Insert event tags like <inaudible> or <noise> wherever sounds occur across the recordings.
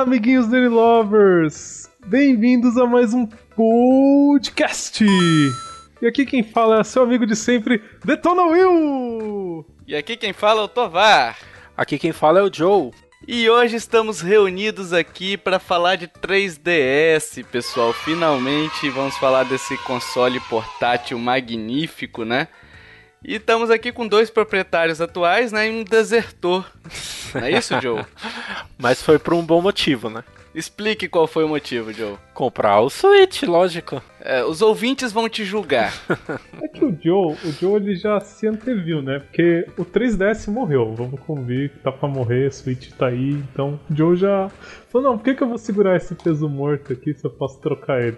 Olá, amiguinhos Daily Lovers! Bem-vindos a mais um podcast! E aqui quem fala é seu amigo de sempre, Detona Will! E aqui quem fala é o Tovar. Aqui quem fala é o Joe. E hoje estamos reunidos aqui para falar de 3DS, pessoal. Finalmente vamos falar desse console portátil magnífico, né? E estamos aqui com dois proprietários atuais, né? E um desertor. Não é isso, Joe? <laughs> Mas foi por um bom motivo, né? Explique qual foi o motivo, Joe. Comprar o Switch, lógico. É, os ouvintes vão te julgar. É que o Joe, o Joe ele já se anteviu, né? Porque o 3DS morreu. Vamos convir que tá pra morrer, o Switch tá aí. Então o Joe já falou: não, por que, que eu vou segurar esse peso morto aqui se eu posso trocar ele?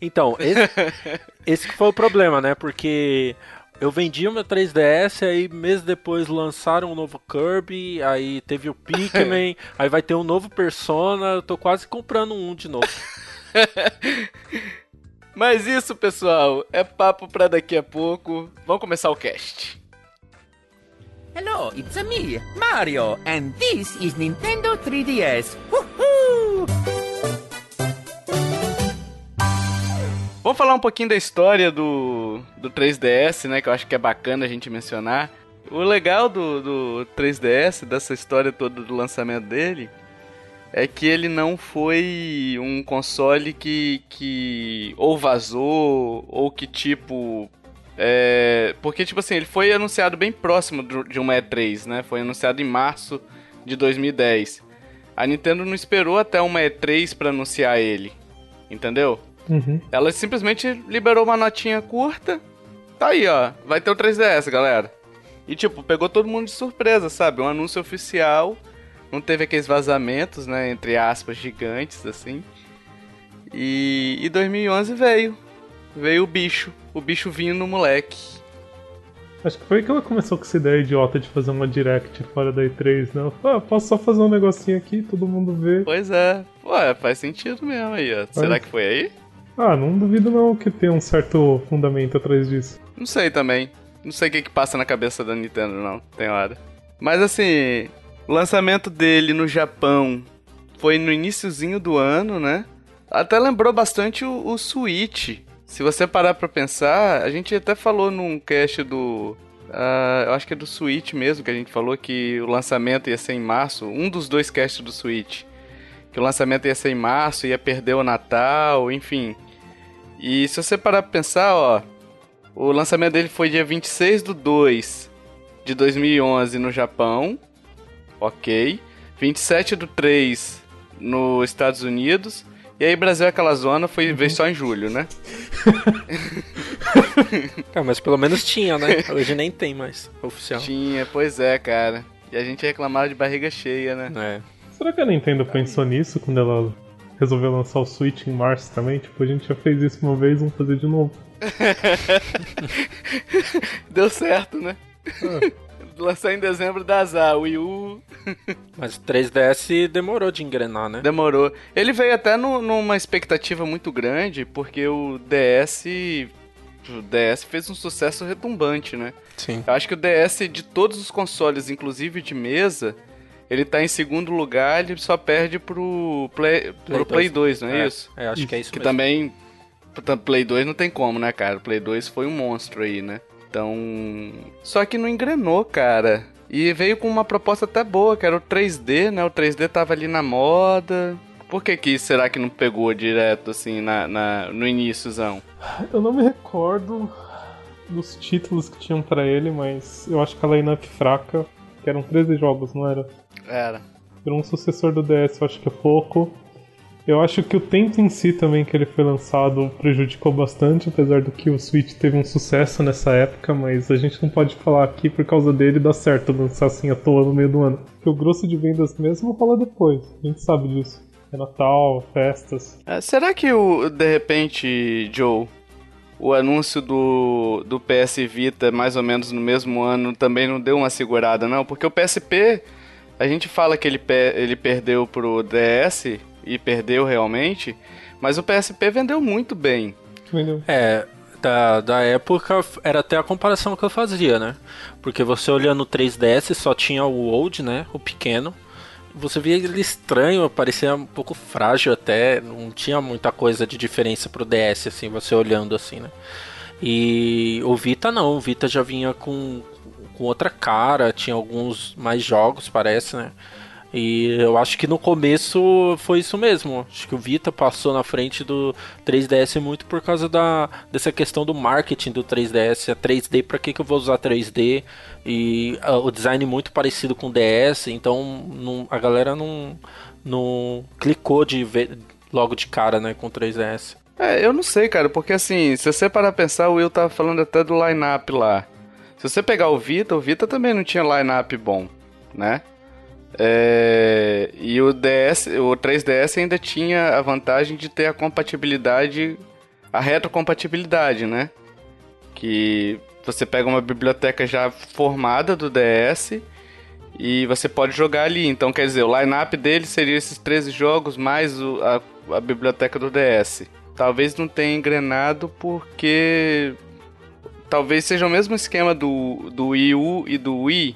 Então, esse, <laughs> esse que foi o problema, né? Porque eu vendi o meu 3DS, aí meses depois lançaram um novo Kirby, aí teve o Pikmin, <laughs> aí vai ter um novo Persona, eu tô quase comprando um de novo. <laughs> Mas isso, pessoal, é papo pra daqui a pouco. Vamos começar o cast. Hello, it's a me, Mario, and this is Nintendo 3DS. Woohoo! Vamos falar um pouquinho da história do, do 3DS, né? Que eu acho que é bacana a gente mencionar. O legal do, do 3DS, dessa história toda do lançamento dele, é que ele não foi um console que, que ou vazou, ou que tipo. É, porque, tipo assim, ele foi anunciado bem próximo de uma E3, né? Foi anunciado em março de 2010. A Nintendo não esperou até uma E3 para anunciar ele, entendeu? Uhum. Ela simplesmente liberou uma notinha curta. Tá aí, ó. Vai ter o 3DS, galera. E, tipo, pegou todo mundo de surpresa, sabe? Um anúncio oficial. Não teve aqueles vazamentos, né? Entre aspas, gigantes, assim. E, e 2011 veio. Veio o bicho. O bicho vindo no moleque. Acho que foi que ela começou com essa ideia idiota de fazer uma direct fora da E3, né? Ela falou, ah, posso só fazer um negocinho aqui, todo mundo vê. Pois é. Ué, faz sentido mesmo aí, ó. Será que foi aí? Ah, não duvido não que tenha um certo fundamento atrás disso. Não sei também. Não sei o que, que passa na cabeça da Nintendo, não. Tem hora. Mas assim, o lançamento dele no Japão foi no iníciozinho do ano, né? Até lembrou bastante o, o Switch. Se você parar pra pensar, a gente até falou num cast do. Uh, eu acho que é do Switch mesmo, que a gente falou que o lançamento ia ser em março. Um dos dois casts do Switch. Que o lançamento ia ser em março, ia perder o Natal, enfim. E se você parar pra pensar, ó. O lançamento dele foi dia 26 do 2 de 2011 no Japão. Ok. 27 do 3 nos Estados Unidos. E aí Brasil aquela zona foi uhum. veio só em julho, né? <laughs> é, mas pelo menos tinha, né? <laughs> Hoje nem tem mais oficial. Tinha, pois é, cara. E a gente reclamava de barriga cheia, né? É. Será que a Nintendo pensou nisso quando ela resolveu lançar o Switch em março também? Tipo, a gente já fez isso uma vez, vamos fazer de novo. <laughs> Deu certo, né? Ah. Lançar em dezembro da azar, Wii U. Mas o 3DS demorou de engrenar, né? Demorou. Ele veio até no, numa expectativa muito grande, porque o DS. O DS fez um sucesso retumbante, né? Sim. Eu acho que o DS de todos os consoles, inclusive de mesa, ele tá em segundo lugar, ele só perde pro Play, Play pro Play 2, 2 não é, é, isso? É, acho que é isso Que mesmo. também. Play 2 não tem como, né, cara? O Play 2 foi um monstro aí, né? Então. Só que não engrenou, cara. E veio com uma proposta até boa, que era o 3D, né? O 3D tava ali na moda. Por que que será que não pegou direto, assim, na, na no iníciozão? Eu não me recordo dos títulos que tinham para ele, mas eu acho que a line-up fraca, que eram 13 jogos, não era? Era. Era um sucessor do DS, eu acho que é pouco. Eu acho que o tempo em si também que ele foi lançado prejudicou bastante, apesar do que o Switch teve um sucesso nessa época, mas a gente não pode falar aqui por causa dele dar certo lançar assim à toa no meio do ano. Porque o grosso de vendas mesmo rola depois, a gente sabe disso. É Natal, festas. É, será que o, de repente, Joe, o anúncio do, do PS Vita mais ou menos no mesmo ano também não deu uma segurada, não? Porque o PSP, a gente fala que ele, pe ele perdeu pro DS e perdeu realmente, mas o PSP vendeu muito bem. Vendeu. É, da, da época era até a comparação que eu fazia, né? Porque você olhando o 3DS só tinha o old, né? O pequeno. Você via ele estranho, parecia um pouco frágil até, não tinha muita coisa de diferença pro DS, assim, você olhando assim, né? E o Vita não, o Vita já vinha com, com outra cara, tinha alguns mais jogos, parece, né? E eu acho que no começo foi isso mesmo. Acho que o Vita passou na frente do 3DS muito por causa da, dessa questão do marketing do 3DS. A 3D, para que, que eu vou usar 3D? E uh, o design muito parecido com o DS, então não, a galera não, não clicou de ver logo de cara né, com o 3DS. É, eu não sei, cara, porque assim, se você parar pensar, o Will tava falando até do line-up lá. Se você pegar o Vita, o Vita também não tinha line-up bom, né? É, e o DS, o 3DS ainda tinha a vantagem de ter a compatibilidade, a retrocompatibilidade, né? Que você pega uma biblioteca já formada do DS e você pode jogar ali. Então, quer dizer, o line-up dele seria esses 13 jogos mais o, a, a biblioteca do DS. Talvez não tenha engrenado porque talvez seja o mesmo esquema do, do Wii U e do Wii,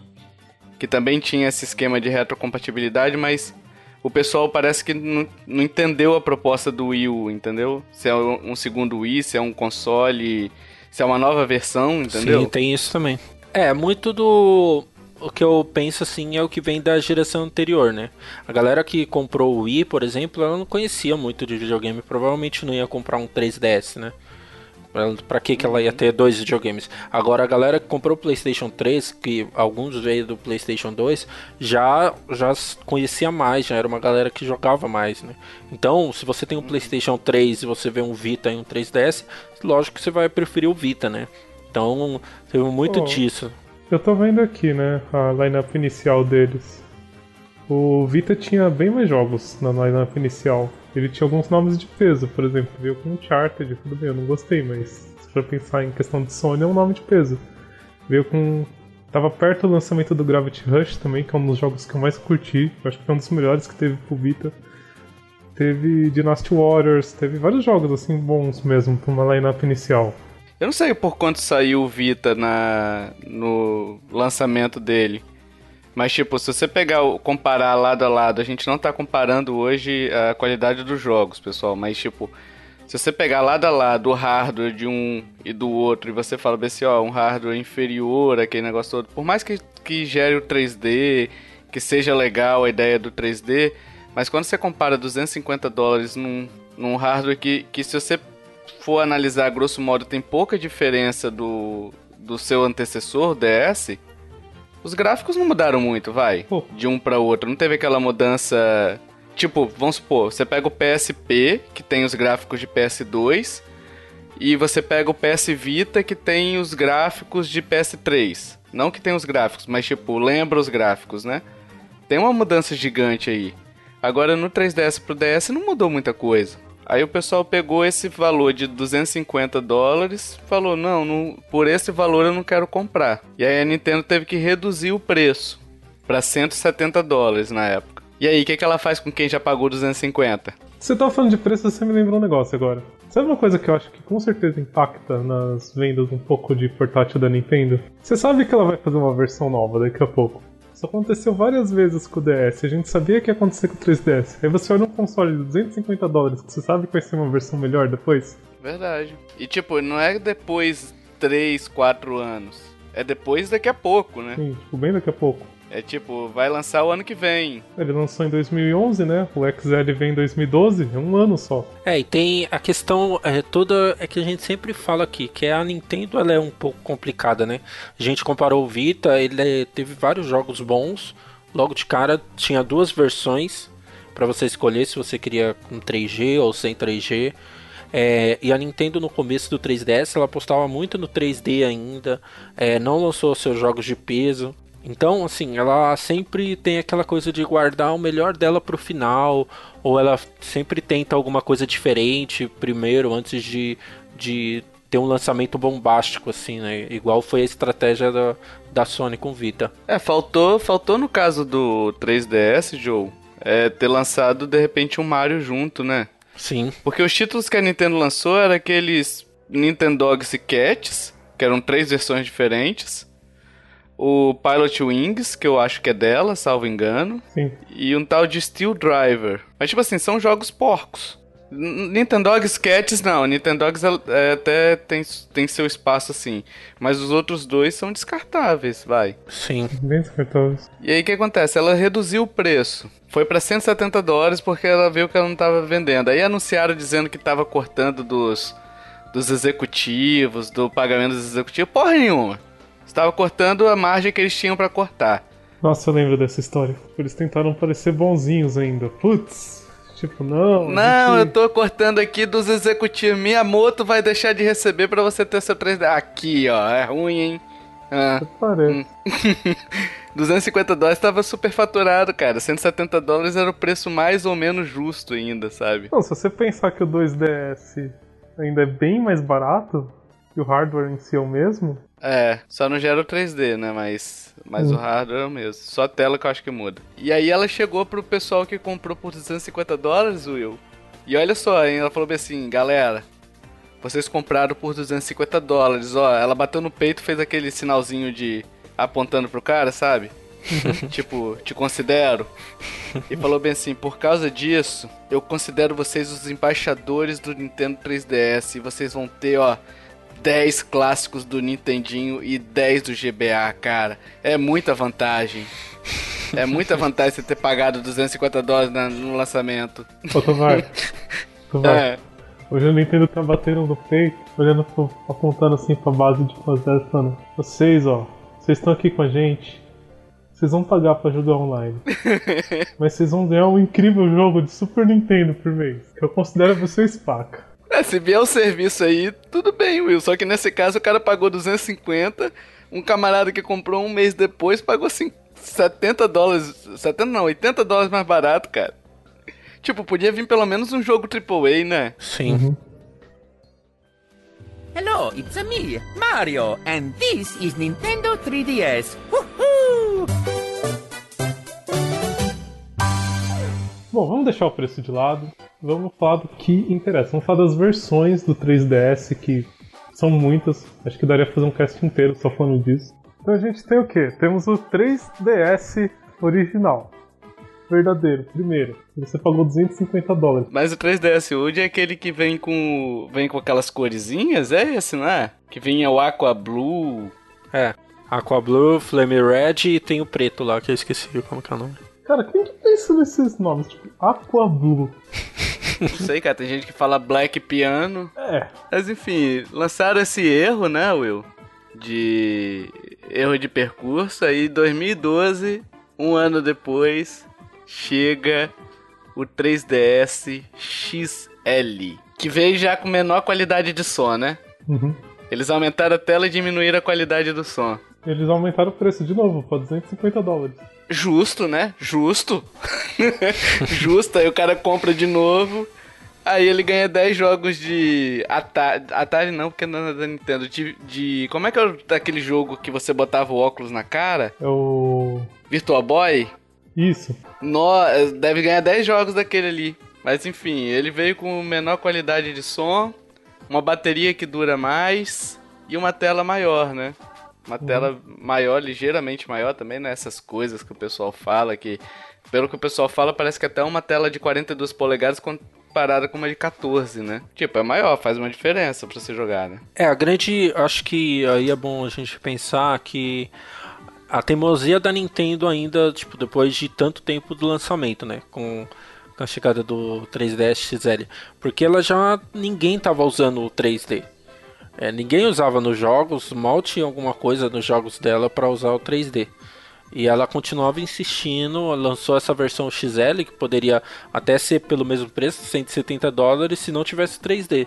que também tinha esse esquema de retrocompatibilidade, mas o pessoal parece que não, não entendeu a proposta do Wii U, entendeu? Se é um segundo Wii, se é um console, se é uma nova versão, entendeu? Sim, tem isso também. É, muito do. O que eu penso assim é o que vem da geração anterior, né? A galera que comprou o Wii, por exemplo, ela não conhecia muito de videogame, provavelmente não ia comprar um 3DS, né? Pra que, que ela ia ter dois videogames? Agora a galera que comprou o PlayStation 3, que alguns veio do PlayStation 2, já, já conhecia mais, já era uma galera que jogava mais, né? Então, se você tem um PlayStation 3 e você vê um Vita e um 3DS, lógico que você vai preferir o Vita, né? Então, teve muito Oh. disso. Eu tô vendo aqui, né, a lineup inicial deles. O Vita tinha bem mais jogos na lineup inicial. Ele tinha alguns nomes de peso, por exemplo, veio com Uncharted, tudo bem, eu não gostei, mas se for pensar em questão de Sony, é um nome de peso. Veio com. Tava perto do lançamento do Gravity Rush também, que é um dos jogos que eu mais curti. Eu acho que foi um dos melhores que teve pro Vita. Teve Dynasty Warriors, teve vários jogos assim bons mesmo pra uma lineup inicial. Eu não sei por quanto saiu o Vita na, no lançamento dele. Mas, tipo, se você pegar, comparar lado a lado, a gente não tá comparando hoje a qualidade dos jogos, pessoal. Mas, tipo, se você pegar lado a lado o hardware de um e do outro, e você fala assim, ó, um hardware inferior, aquele negócio todo, por mais que, que gere o 3D, que seja legal a ideia do 3D, mas quando você compara 250 dólares num, num hardware que, que se você for analisar grosso modo tem pouca diferença do, do seu antecessor DS, os gráficos não mudaram muito, vai, Pô. de um para outro. Não teve aquela mudança, tipo, vamos supor, você pega o PSP que tem os gráficos de PS2 e você pega o PS Vita que tem os gráficos de PS3. Não que tem os gráficos, mas tipo, lembra os gráficos, né? Tem uma mudança gigante aí. Agora no 3DS pro DS não mudou muita coisa. Aí o pessoal pegou esse valor de 250 dólares falou: não, não, por esse valor eu não quero comprar. E aí a Nintendo teve que reduzir o preço para 170 dólares na época. E aí, o que, que ela faz com quem já pagou 250? Você tava falando de preço, você me lembrou um negócio agora. Sabe uma coisa que eu acho que com certeza impacta nas vendas um pouco de portátil da Nintendo? Você sabe que ela vai fazer uma versão nova daqui a pouco. Isso aconteceu várias vezes com o DS, a gente sabia que ia acontecer com o 3DS. Aí você olha um console de 250 dólares que você sabe que vai ser uma versão melhor depois. Verdade. E tipo, não é depois 3, 4 anos. É depois daqui a pouco, né? Sim, tipo, bem daqui a pouco. É tipo, vai lançar o ano que vem. Ele lançou em 2011, né? O XL vem em 2012, é um ano só. É, e tem a questão é, toda é que a gente sempre fala aqui, que a Nintendo ela é um pouco complicada, né? A gente comparou o Vita, ele é- teve vários jogos bons, logo de cara tinha duas versões, para você escolher se você queria com 3G ou sem 3G. É, e a Nintendo no começo do 3DS ela apostava muito no 3D ainda, é, não lançou seus jogos de peso. Então, assim, ela sempre tem aquela coisa de guardar o melhor dela pro final, ou ela sempre tenta alguma coisa diferente primeiro, antes de, de ter um lançamento bombástico, assim, né? Igual foi a estratégia da, da Sony com Vita. É, faltou, faltou no caso do 3DS, Joe, é, ter lançado de repente um Mario junto, né? Sim. Porque os títulos que a Nintendo lançou eram aqueles Nintendogs e Cats, que eram três versões diferentes o Pilot Wings, que eu acho que é dela, salvo engano. Sim. E um tal de Steel Driver. Mas, tipo assim, são jogos porcos. Nintendogs Cats não, Nintendogs é, até tem, tem seu espaço assim, mas os outros dois são descartáveis, vai. Sim. Bem descartáveis. E aí o que acontece? Ela reduziu o preço. Foi para 170 dólares porque ela viu que ela não estava vendendo. Aí anunciaram dizendo que estava cortando dos dos executivos, do pagamento dos executivos. Porra nenhuma. Estava cortando a margem que eles tinham para cortar. Nossa, eu lembro dessa história. Eles tentaram parecer bonzinhos ainda. Putz, tipo, não. Não, gente... eu tô cortando aqui dos executivos. Minha moto vai deixar de receber para você ter seu 3D. Aqui, ó, é ruim, hein? Ah. Parece. <laughs> 250 dólares estava super faturado, cara. 170 dólares era o preço mais ou menos justo ainda, sabe? Não, se você pensar que o 2DS ainda é bem mais barato, e o hardware em si é o mesmo, é, só não gera o 3D, né? Mas, mas o hardware é o mesmo. Só a tela que eu acho que muda. E aí ela chegou pro pessoal que comprou por 250 dólares, Will. E olha só, hein? Ela falou bem assim, galera. Vocês compraram por 250 dólares, ó. Ela bateu no peito, fez aquele sinalzinho de apontando pro cara, sabe? <laughs> tipo, te considero. E falou bem assim: por causa disso, eu considero vocês os embaixadores do Nintendo 3DS. E vocês vão ter, ó, 10 clássicos do Nintendinho e 10 do GBA, cara. É muita vantagem. É muita <laughs> vantagem você ter pagado 250 dólares no lançamento. Ô, Tovar. <laughs> Tovar. É. Hoje a Nintendo tá batendo no peito, olhando, pro, apontando assim pra base de fazer falando: Vocês, ó, vocês estão aqui com a gente. Vocês vão pagar pra jogar online. <laughs> mas vocês vão ganhar um incrível jogo de Super Nintendo por mês. Que eu considero vocês paca. É, se vier o serviço aí, tudo bem, Will. Só que nesse caso o cara pagou 250, um camarada que comprou um mês depois pagou assim 70 dólares. 70 não, 80 dólares mais barato, cara. Tipo, podia vir pelo menos um jogo AAA, né? Sim. Uhum. Hello, it's me, Mario, and this is Nintendo 3DS. Woohoo! Bom, vamos deixar o preço de lado. Vamos falar do que interessa. Vamos falar das versões do 3DS, que são muitas. Acho que daria pra fazer um cast inteiro só falando disso. Então a gente tem o quê? Temos o 3DS original. Verdadeiro, primeiro. Você pagou 250 dólares. Mas o 3DS hoje é aquele que vem com. vem com aquelas coresinhas, é esse, não é? Que vinha o Aqua Blue. É. Aqua Blue, Flame Red e tem o preto lá, que eu esqueci como que é o nome. Cara, quem que pensa nesses nomes? Tipo, Aqua Blue. Não sei, cara, tem gente que fala Black Piano. É. Mas enfim, lançaram esse erro, né, Will? De erro de percurso. Aí, 2012, um ano depois, chega o 3DS XL. Que veio já com menor qualidade de som, né? Uhum. Eles aumentaram a tela e diminuíram a qualidade do som. Eles aumentaram o preço de novo, para 250 dólares. Justo, né? Justo. <laughs> Justo, aí o cara compra de novo. Aí ele ganha 10 jogos de Atari, Atari não, porque não é da Nintendo. De, de. Como é que é aquele jogo que você botava o óculos na cara? É o. Virtual Boy? Isso. No, deve ganhar 10 jogos daquele ali. Mas enfim, ele veio com menor qualidade de som, uma bateria que dura mais e uma tela maior, né? Uma uhum. tela maior, ligeiramente maior também, né? Essas coisas que o pessoal fala, que pelo que o pessoal fala, parece que até uma tela de 42 polegadas comparada com uma de 14, né? Tipo, é maior, faz uma diferença pra você jogar, né? É, a grande. Acho que aí é bom a gente pensar que a teimosia da Nintendo ainda, tipo, depois de tanto tempo do lançamento, né? Com a chegada do 3DS XL. Porque ela já. ninguém tava usando o 3D. É, ninguém usava nos jogos, mal tinha alguma coisa nos jogos dela para usar o 3D. E ela continuava insistindo, lançou essa versão XL, que poderia até ser pelo mesmo preço, 170 dólares, se não tivesse 3D.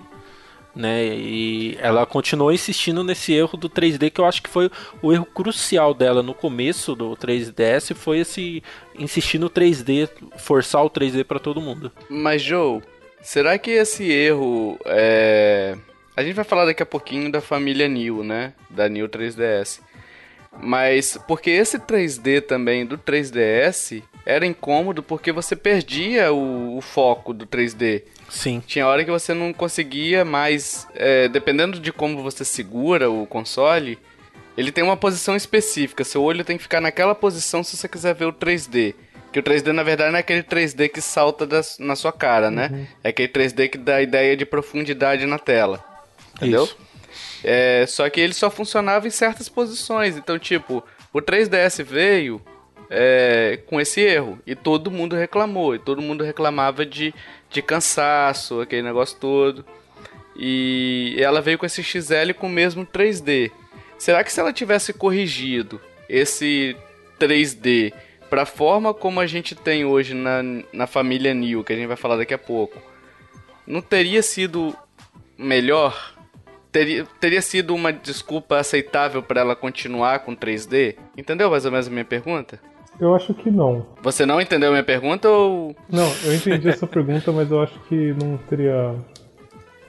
Né? E ela continuou insistindo nesse erro do 3D, que eu acho que foi o erro crucial dela no começo do 3DS, foi esse insistir no 3D, forçar o 3D para todo mundo. Mas Joe, será que esse erro é... A gente vai falar daqui a pouquinho da família New, né? Da New 3DS. Mas porque esse 3D também do 3DS era incômodo porque você perdia o, o foco do 3D. Sim. Tinha hora que você não conseguia mais. É, dependendo de como você segura o console, ele tem uma posição específica. Seu olho tem que ficar naquela posição se você quiser ver o 3D. Que o 3D, na verdade, não é aquele 3D que salta das, na sua cara, né? Uhum. É aquele 3D que dá a ideia de profundidade na tela. Entendeu? Isso. É, só que ele só funcionava em certas posições. Então, tipo, o 3DS veio é, com esse erro. E todo mundo reclamou. E todo mundo reclamava de, de cansaço, aquele negócio todo. E ela veio com esse XL com o mesmo 3D. Será que se ela tivesse corrigido esse 3D para a forma como a gente tem hoje na, na família New, que a gente vai falar daqui a pouco, não teria sido melhor? Teria, teria sido uma desculpa aceitável para ela continuar com 3D? Entendeu mais ou menos a minha pergunta? Eu acho que não. Você não entendeu a minha pergunta ou. Não, eu entendi essa <laughs> pergunta, mas eu acho que não teria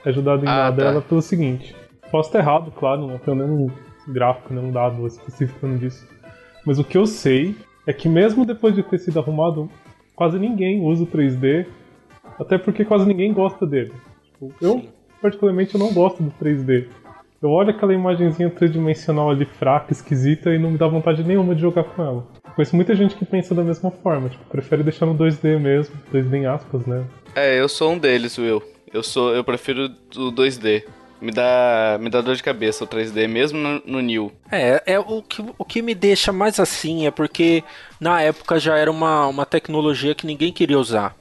ajudado em Ah, nada tá. ela pelo seguinte. Posso estar errado, claro, não tenho nenhum gráfico, nenhum dado específico disso. Mas o que eu sei é que mesmo depois de ter sido arrumado, quase ninguém usa o 3D, até porque quase ninguém gosta dele. Tipo, eu, particularmente, eu não gosto do 3D. Eu olho aquela imagenzinha tridimensional ali fraca, esquisita, e não me dá vontade nenhuma de jogar com ela. Conheço muita gente que pensa da mesma forma, tipo, prefere deixar no 2D mesmo, 2D em aspas, né? É, eu sou um deles, Will. Eu sou, eu prefiro o 2D. Me dá, me dá dor de cabeça o 3D, mesmo no, no New. É, é o, que, o que me deixa mais assim é porque na época já era uma, uma tecnologia que ninguém queria usar.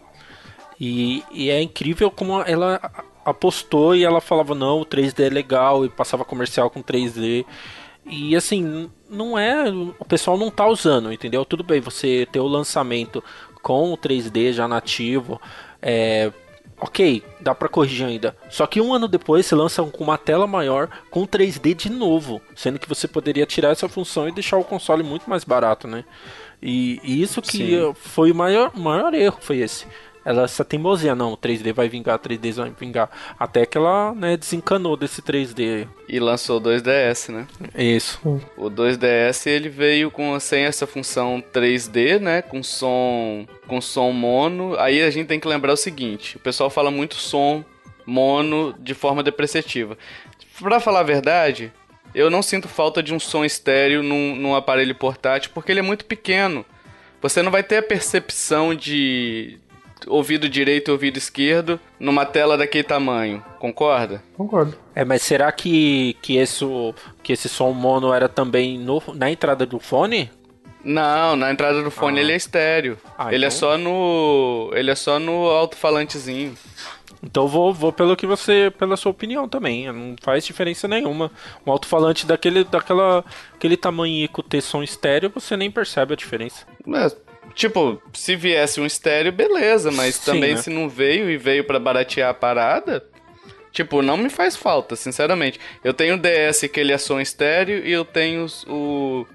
E, e é incrível como ela apostou e ela falava, não, o 3D é legal, e passava comercial com 3D. E assim, não é. O pessoal não tá usando, entendeu? Tudo bem, você ter o lançamento com o 3D já nativo. É, ok, dá pra corrigir ainda. Só que um ano depois você lança com uma tela maior com 3D de novo. Sendo que você poderia tirar essa função e deixar o console muito mais barato, né? E, e isso que Sim. foi o maior, maior erro, foi esse. Ela essa teimosia, não, o 3D vai vingar, 3D vai vingar. Até que ela, né, desencanou desse 3D. E lançou o 2DS, né? Isso. O 2DS ele veio com sem essa função 3D, né? Com som, com som mono. Aí a gente tem que lembrar o seguinte: o pessoal fala muito som mono de forma depreciativa. Pra falar a verdade, eu não sinto falta de um som estéreo num, num aparelho portátil porque ele é muito pequeno. Você não vai ter a percepção de ouvido direito e ouvido esquerdo numa tela daquele tamanho, concorda? Concordo. É, mas será que, que, esse, que esse som mono era também no, na entrada do fone? Não, na entrada do fone Ah. ele é estéreo. Ah, ele é então- só no. Ele é só no alto-falantezinho. Então vou, vou pelo que você, pela sua opinião também. Não faz diferença nenhuma. Um alto-falante daquele, daquela, aquele tamanhico ter som estéreo, você nem percebe a diferença. Mas, tipo, se viesse um estéreo, beleza, mas Sim, também né? se não veio e veio pra baratear a parada. Tipo, não me faz falta, sinceramente. Eu tenho o DS que ele é som estéreo e eu tenho o,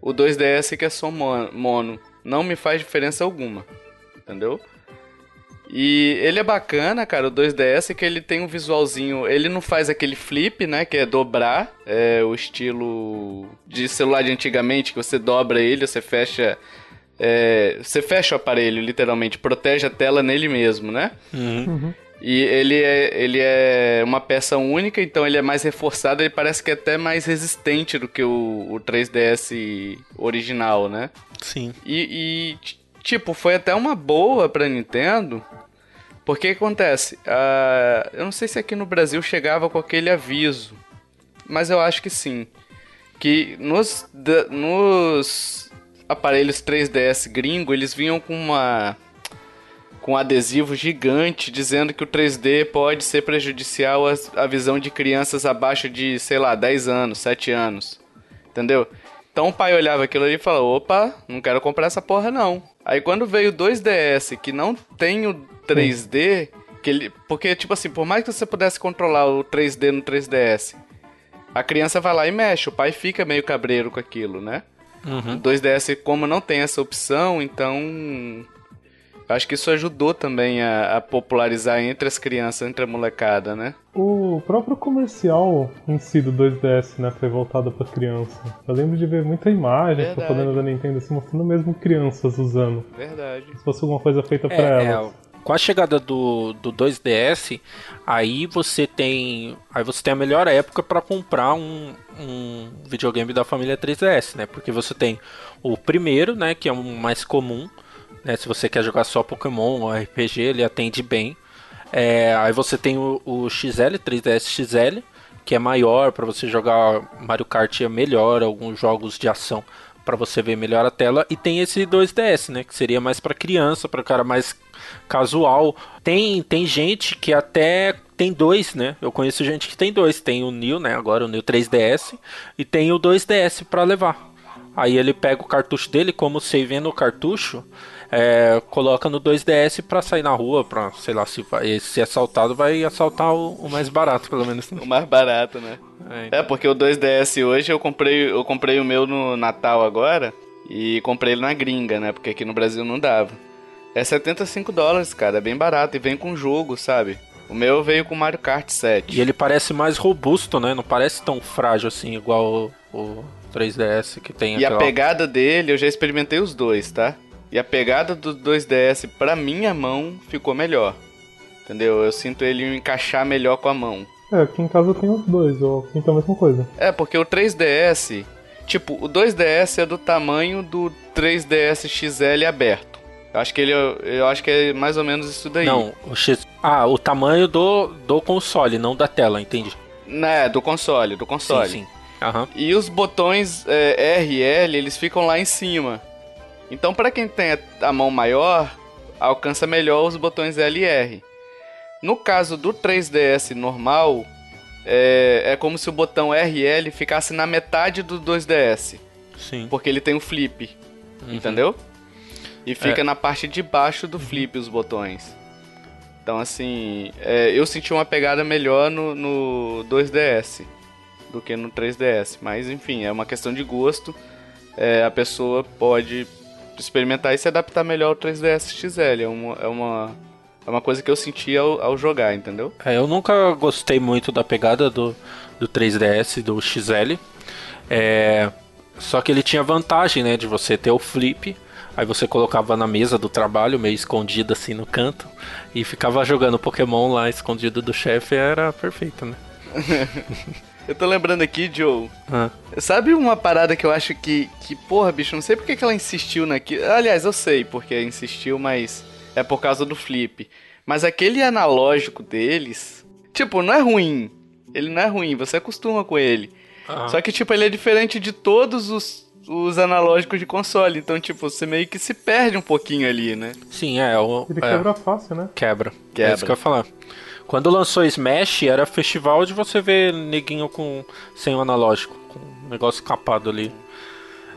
o 2DS que é som mon- mono. Não me faz diferença alguma. Entendeu? E ele é bacana, cara, o 2DS, que ele tem um visualzinho. Ele não faz aquele flip, né? Que é dobrar. É o estilo de celular de antigamente, que você dobra ele, você fecha. É, você fecha o aparelho, literalmente, protege a tela nele mesmo, né? E ele é, ele é uma peça única, então ele é mais reforçado, ele parece que é até mais resistente do que o, o 3DS original, né? Sim. E, e, tipo, foi até uma boa pra Nintendo. Porque que acontece? Ah, eu não sei se aqui no Brasil chegava com aquele aviso. Mas eu acho que sim. Que nos, da- nos aparelhos 3DS gringo, eles vinham com uma. Com um adesivo gigante dizendo que o 3D pode ser prejudicial à, visão de crianças abaixo de, sei lá, 10 anos, 7 anos. Entendeu? Então o pai olhava aquilo ali e falava: opa, não quero comprar essa porra não. Aí quando veio o 2DS, que não tem o 3D, que ele, porque tipo assim, por mais que você pudesse controlar o 3D no 3DS, a criança vai lá e mexe, o pai fica meio cabreiro com aquilo, né? Uhum. O 2DS, como não tem essa opção, então. Acho que isso ajudou também a, a popularizar entre as crianças, entre a molecada, né? O próprio comercial em si do 2DS, né, foi voltado pra criança. Eu lembro de ver muita imagem, Verdade. propaganda da Nintendo, assim, mostrando mesmo crianças usando. Verdade. Se fosse alguma coisa feita pra É, elas. é, com a chegada do, do 2DS, aí você tem, aí você tem a melhor época para comprar um, um videogame da família 3DS, né? Porque você tem o primeiro, né, que é o mais comum, né? Se você quer jogar só Pokémon ou RPG, ele atende bem. É, aí você tem o, o XL, 3DS XL, que é maior para você jogar Mario Kart é melhor, alguns jogos de ação para você ver melhor a tela e tem esse 2DS, né, que seria mais para criança, para cara mais casual. Tem tem gente que até tem dois, né? Eu conheço gente que tem dois, tem o New, né, agora o New 3DS e tem o 2DS para levar. Aí ele pega o cartucho dele, como você vê no cartucho, é, coloca no 2DS pra sair na rua, pra, sei lá, se, vai, se assaltado, vai assaltar o, o mais barato, pelo menos. O mais barato, né? É, então. É, porque o 2DS hoje eu comprei, eu comprei o meu no Natal agora e comprei ele na gringa, né? Porque aqui no Brasil não dava. É 75 dólares, cara, é bem barato e vem com jogo, sabe? O meu veio com Mario Kart 7. E ele parece mais robusto, né? Não parece tão frágil assim, igual o, o 3DS que tem E a aquela- pegada dele, eu já experimentei os dois, tá? E a pegada do 2DS pra minha mão ficou melhor. Entendeu? Eu sinto ele encaixar melhor com a mão. É, aqui em casa eu tenho os dois, eu sinto a mesma coisa. É, porque o 3DS, tipo, o 2DS é do tamanho do 3DS XL aberto. Eu acho que ele é- eu acho que é mais ou menos isso daí. Não, o X... Ah, o tamanho do, do console, não da tela, entendi. Né, do console, do console. Sim, sim. Aham. E os botões é, R e L, eles ficam lá em cima. Então, pra quem tem a- mão maior, alcança melhor os botões L e R. No caso do 3DS normal, é, é como se o botão R e L ficasse na metade do 2DS, Sim. porque ele tem o flip, Uhum. entendeu? E fica na parte de baixo do flip os botões. Então, assim, é, eu senti uma pegada melhor no, no 2DS do que no 3DS. Mas, enfim, é uma questão de gosto. É, a pessoa pode experimentar e se adaptar melhor ao 3DS XL. É uma, é uma, é uma coisa que eu senti ao, ao jogar, entendeu? É, eu nunca gostei muito da pegada do, do 3DS, do XL. É, só que ele tinha vantagem, né, de você ter o flip. Aí você colocava na mesa do trabalho, meio escondido assim no canto, e ficava jogando Pokémon lá escondido do chefe, era perfeito, né? <laughs> Eu tô lembrando aqui, Joe. Ah, Sabe uma parada que eu acho que, que porra, bicho, não sei porque que ela insistiu naquilo. Aliás, eu sei porque insistiu, mas é por causa do flip. Mas aquele analógico deles, tipo, não é ruim. Ele não é ruim, você acostuma com ele. ah, Só que, tipo, ele é diferente de todos os, os analógicos de console. Então, tipo, você meio que se perde um pouquinho ali, né? sim, é, o, Ele é, quebra fácil, né? quebra. Quebra. É isso que eu ia falar. Quando lançou Smash, era festival de você ver neguinho com sem o analógico, com um negócio capado ali.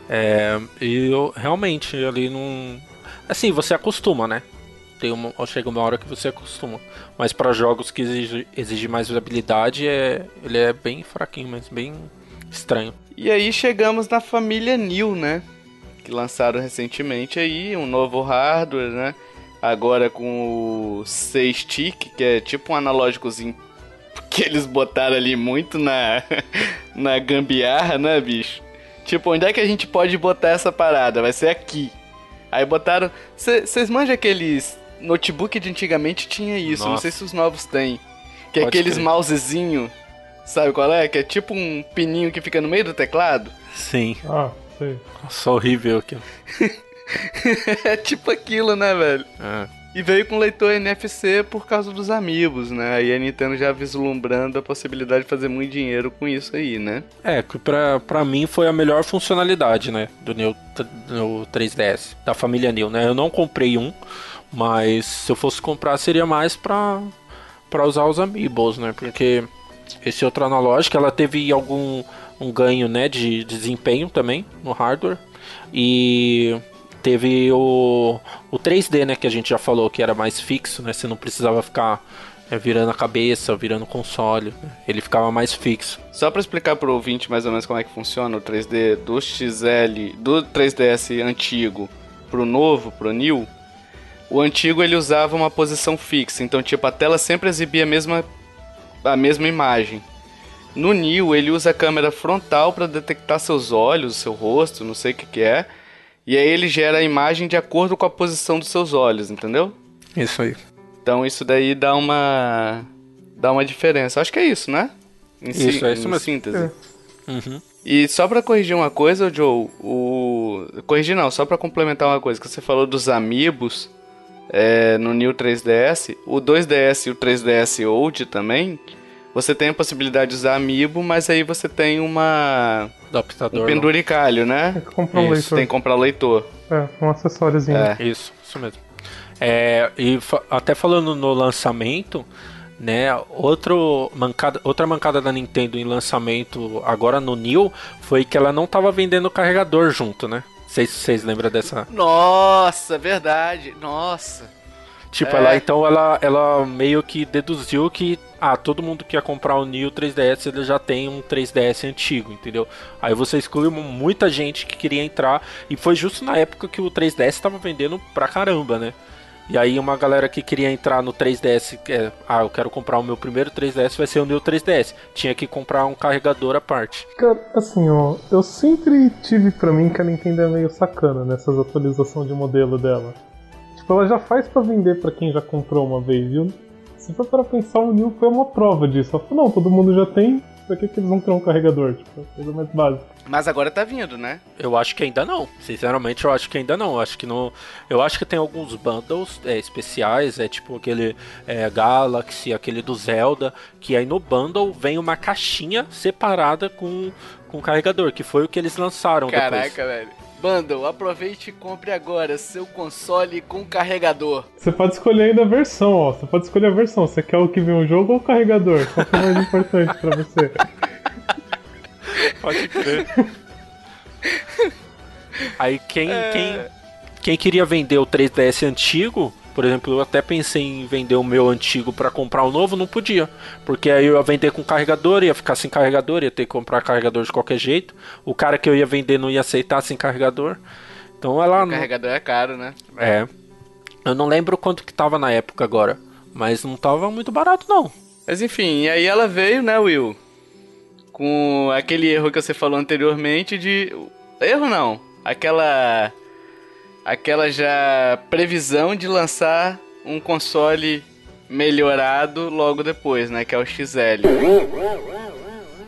É, e eu realmente ali não. Assim, você acostuma, né? Tem uma, chega uma hora que você acostuma. Mas para jogos que exigem exige mais habilidade, é, ele é bem fraquinho, mas bem estranho. E aí chegamos na família New, né? Que lançaram recentemente aí um novo hardware, né? Agora com o 6 stick, que é tipo um analógicozinho que eles botaram ali muito na <laughs> na gambiarra, né, bicho? Tipo, onde é que a gente pode botar essa parada? Vai ser aqui. Aí botaram. Vocês manjam aqueles notebook de antigamente tinha isso, não Nossa. sei se os novos têm. Que é aqueles crer. mousezinho, sabe qual é? Que é tipo um pininho que fica no meio do teclado. Sim. Ah, sei. Nossa, horrível aquilo. <laughs> é tipo aquilo, né, velho? É. E veio com leitor NFC por causa dos amigos, né? Aí a Nintendo já vislumbrando a possibilidade de fazer muito dinheiro com isso aí, né? É, que pra, pra mim foi a melhor funcionalidade, né? Do Neo, do 3DS, da família Neo, né? Eu não comprei um, mas se eu fosse comprar seria mais pra, pra usar os Amiibos, né? Porque esse outro analógico, ela teve algum, um ganho né, de desempenho também no hardware. E teve o, o 3D, né, que a gente já falou que era mais fixo, né? Você não precisava ficar é, virando a cabeça, virando o console. Ele ficava mais fixo. Só para explicar pro ouvinte mais ou menos como é que funciona o 3D do XL, do 3DS antigo pro novo, pro New, o antigo ele usava uma posição fixa, então tipo a tela sempre exibia a mesma a mesma imagem. No New ele usa a câmera frontal para detectar seus olhos, seu rosto, não sei o que que é, e aí ele gera a imagem de acordo com a posição dos seus olhos, entendeu? Isso aí. Então isso daí dá uma dá uma diferença. Acho que é isso, né? Em isso, é isso mesmo. síntese. É. Uhum. E só para corrigir uma coisa, Joe, o corrigir não, só para complementar uma coisa que você falou dos amigos é, no New 3DS, o 2DS e o 3DS Old também, você tem a possibilidade de usar amiibo, mas aí você tem uma adaptador, um penduricalho, né? Tem que comprar um leitor. Tem que comprar leitor. É, um acessóriozinho. É. Isso, isso mesmo. É, e fa até falando no lançamento, né? Outro mancada, outra mancada da Nintendo em lançamento agora no New foi que ela não estava vendendo carregador junto, né? Vocês lembram dessa. Nossa, verdade. Nossa. Tipo, é. ela então ela, ela meio que deduziu que ah, todo mundo que ia comprar o New 3DS ele já tem um 3DS antigo, entendeu? Aí você excluiu muita gente que queria entrar e foi justo na época que o 3DS estava vendendo pra caramba, né? E aí uma galera que queria entrar no 3DS, é, ah, eu quero comprar o meu primeiro 3DS, vai ser o New 3DS. Tinha que comprar um carregador à parte. Cara, assim, ó, eu sempre tive para mim que a Nintendo é meio sacana nessas atualizações de modelo dela. Tipo, ela já faz para vender para quem já comprou uma vez, viu? Se for para pensar, o New foi uma prova disso. Ela falou, não, todo mundo já tem, pra que, que eles vão criar um carregador? Tipo, coisa mais básica. Mas agora tá vindo, né? Eu acho que ainda não. Sinceramente, eu acho que ainda não. Eu acho que não. Eu acho que tem alguns bundles é, especiais, é tipo aquele é, Galaxy, aquele do Zelda, que aí no bundle vem uma caixinha separada com, com carregador, que foi o que eles lançaram Caraca, depois. velho. Bundle, aproveite e compre agora seu console com carregador. Você pode escolher ainda a versão, ó. Você pode escolher a versão. Você quer o que vem o jogo ou o carregador? Qual que é mais importante pra você? Pode crer. Aí quem, é... quem, quem queria vender o 3DS antigo, por exemplo, eu até pensei em vender o meu antigo para comprar o novo, não podia. Porque aí eu ia vender com carregador, ia ficar sem carregador, ia ter que comprar carregador de qualquer jeito. O cara que eu ia vender não ia aceitar sem carregador. Então ela. O carregador é caro, né? É. Eu não lembro quanto que tava na época agora. Mas não tava muito barato, não. Mas enfim, e aí ela veio, né, Will? Com aquele erro que você falou anteriormente de. Erro não. Aquela aquela já previsão de lançar um console melhorado logo depois, né? Que é o XL.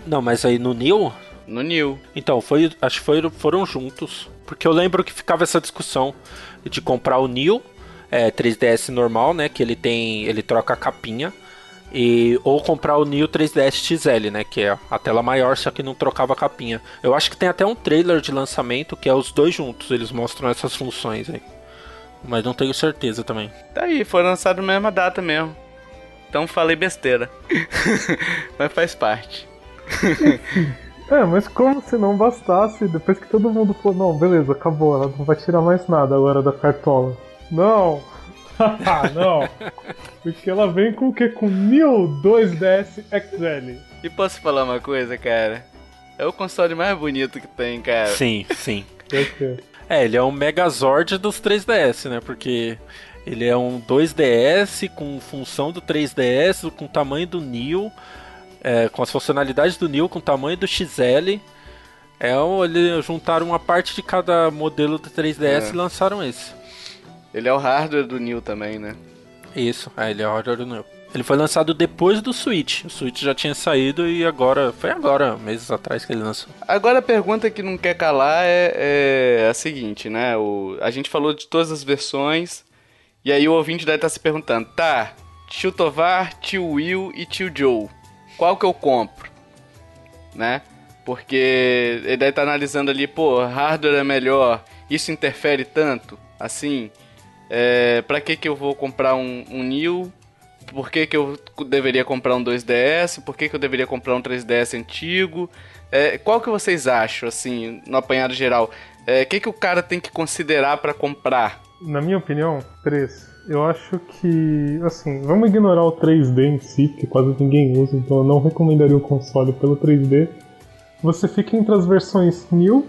Não, mas aí no New? No New. Então, foi, acho que foi, foram juntos. Porque eu lembro que ficava essa discussão de comprar o New é, 3DS normal, né? Que ele tem. ele troca a capinha. E, ou comprar o New 3DS XL, né? Que é a tela maior, só que não trocava a capinha. Eu acho que tem até um trailer de lançamento que é os dois juntos, eles mostram essas funções aí. Mas não tenho certeza também. Tá aí, foi lançado na mesma data mesmo. Então falei besteira. <laughs> mas faz parte. <laughs> é, mas como se não bastasse, depois que todo mundo falou, não, beleza, acabou, ela não vai tirar mais nada agora da cartola. Não! Ah, <laughs> não. Porque ela vem com o que? Com 1002DS XL. E posso falar uma coisa, cara? É o console mais bonito que tem, cara. Sim, sim. é, ele é um Megazord dos 3DS, né? Porque ele é um 2DS com função do 3DS, com tamanho do Neo, é, com as funcionalidades do Neo, com o tamanho do XL. É, eles juntaram uma parte de cada modelo do 3DS é. e lançaram esse. Ele é o hardware do New também, né? Isso, é, ele é o hardware do New. Ele foi lançado depois do Switch. O Switch já tinha saído e agora. Foi agora, meses atrás que ele lançou. Agora a pergunta que não quer calar é, é a seguinte, né? O, a gente falou de todas as versões. E aí o ouvinte deve estar se perguntando: tá, tio Tovar, tio Will e tio Joe. Qual que eu compro? Né? Porque ele deve estar analisando ali, pô, hardware é melhor. Isso interfere tanto? Assim. É, pra que, que eu vou comprar um, um New? Por que, que eu deveria comprar um 2DS? Por que, que eu deveria comprar um 3DS antigo? É, qual que vocês acham, assim, no apanhado geral? O é, que, que o cara tem que considerar para comprar? Na minha opinião, preço. Eu acho que, assim, vamos ignorar o 3D em si, que quase ninguém usa, então eu não recomendaria o console pelo 3D. Você fica entre as versões New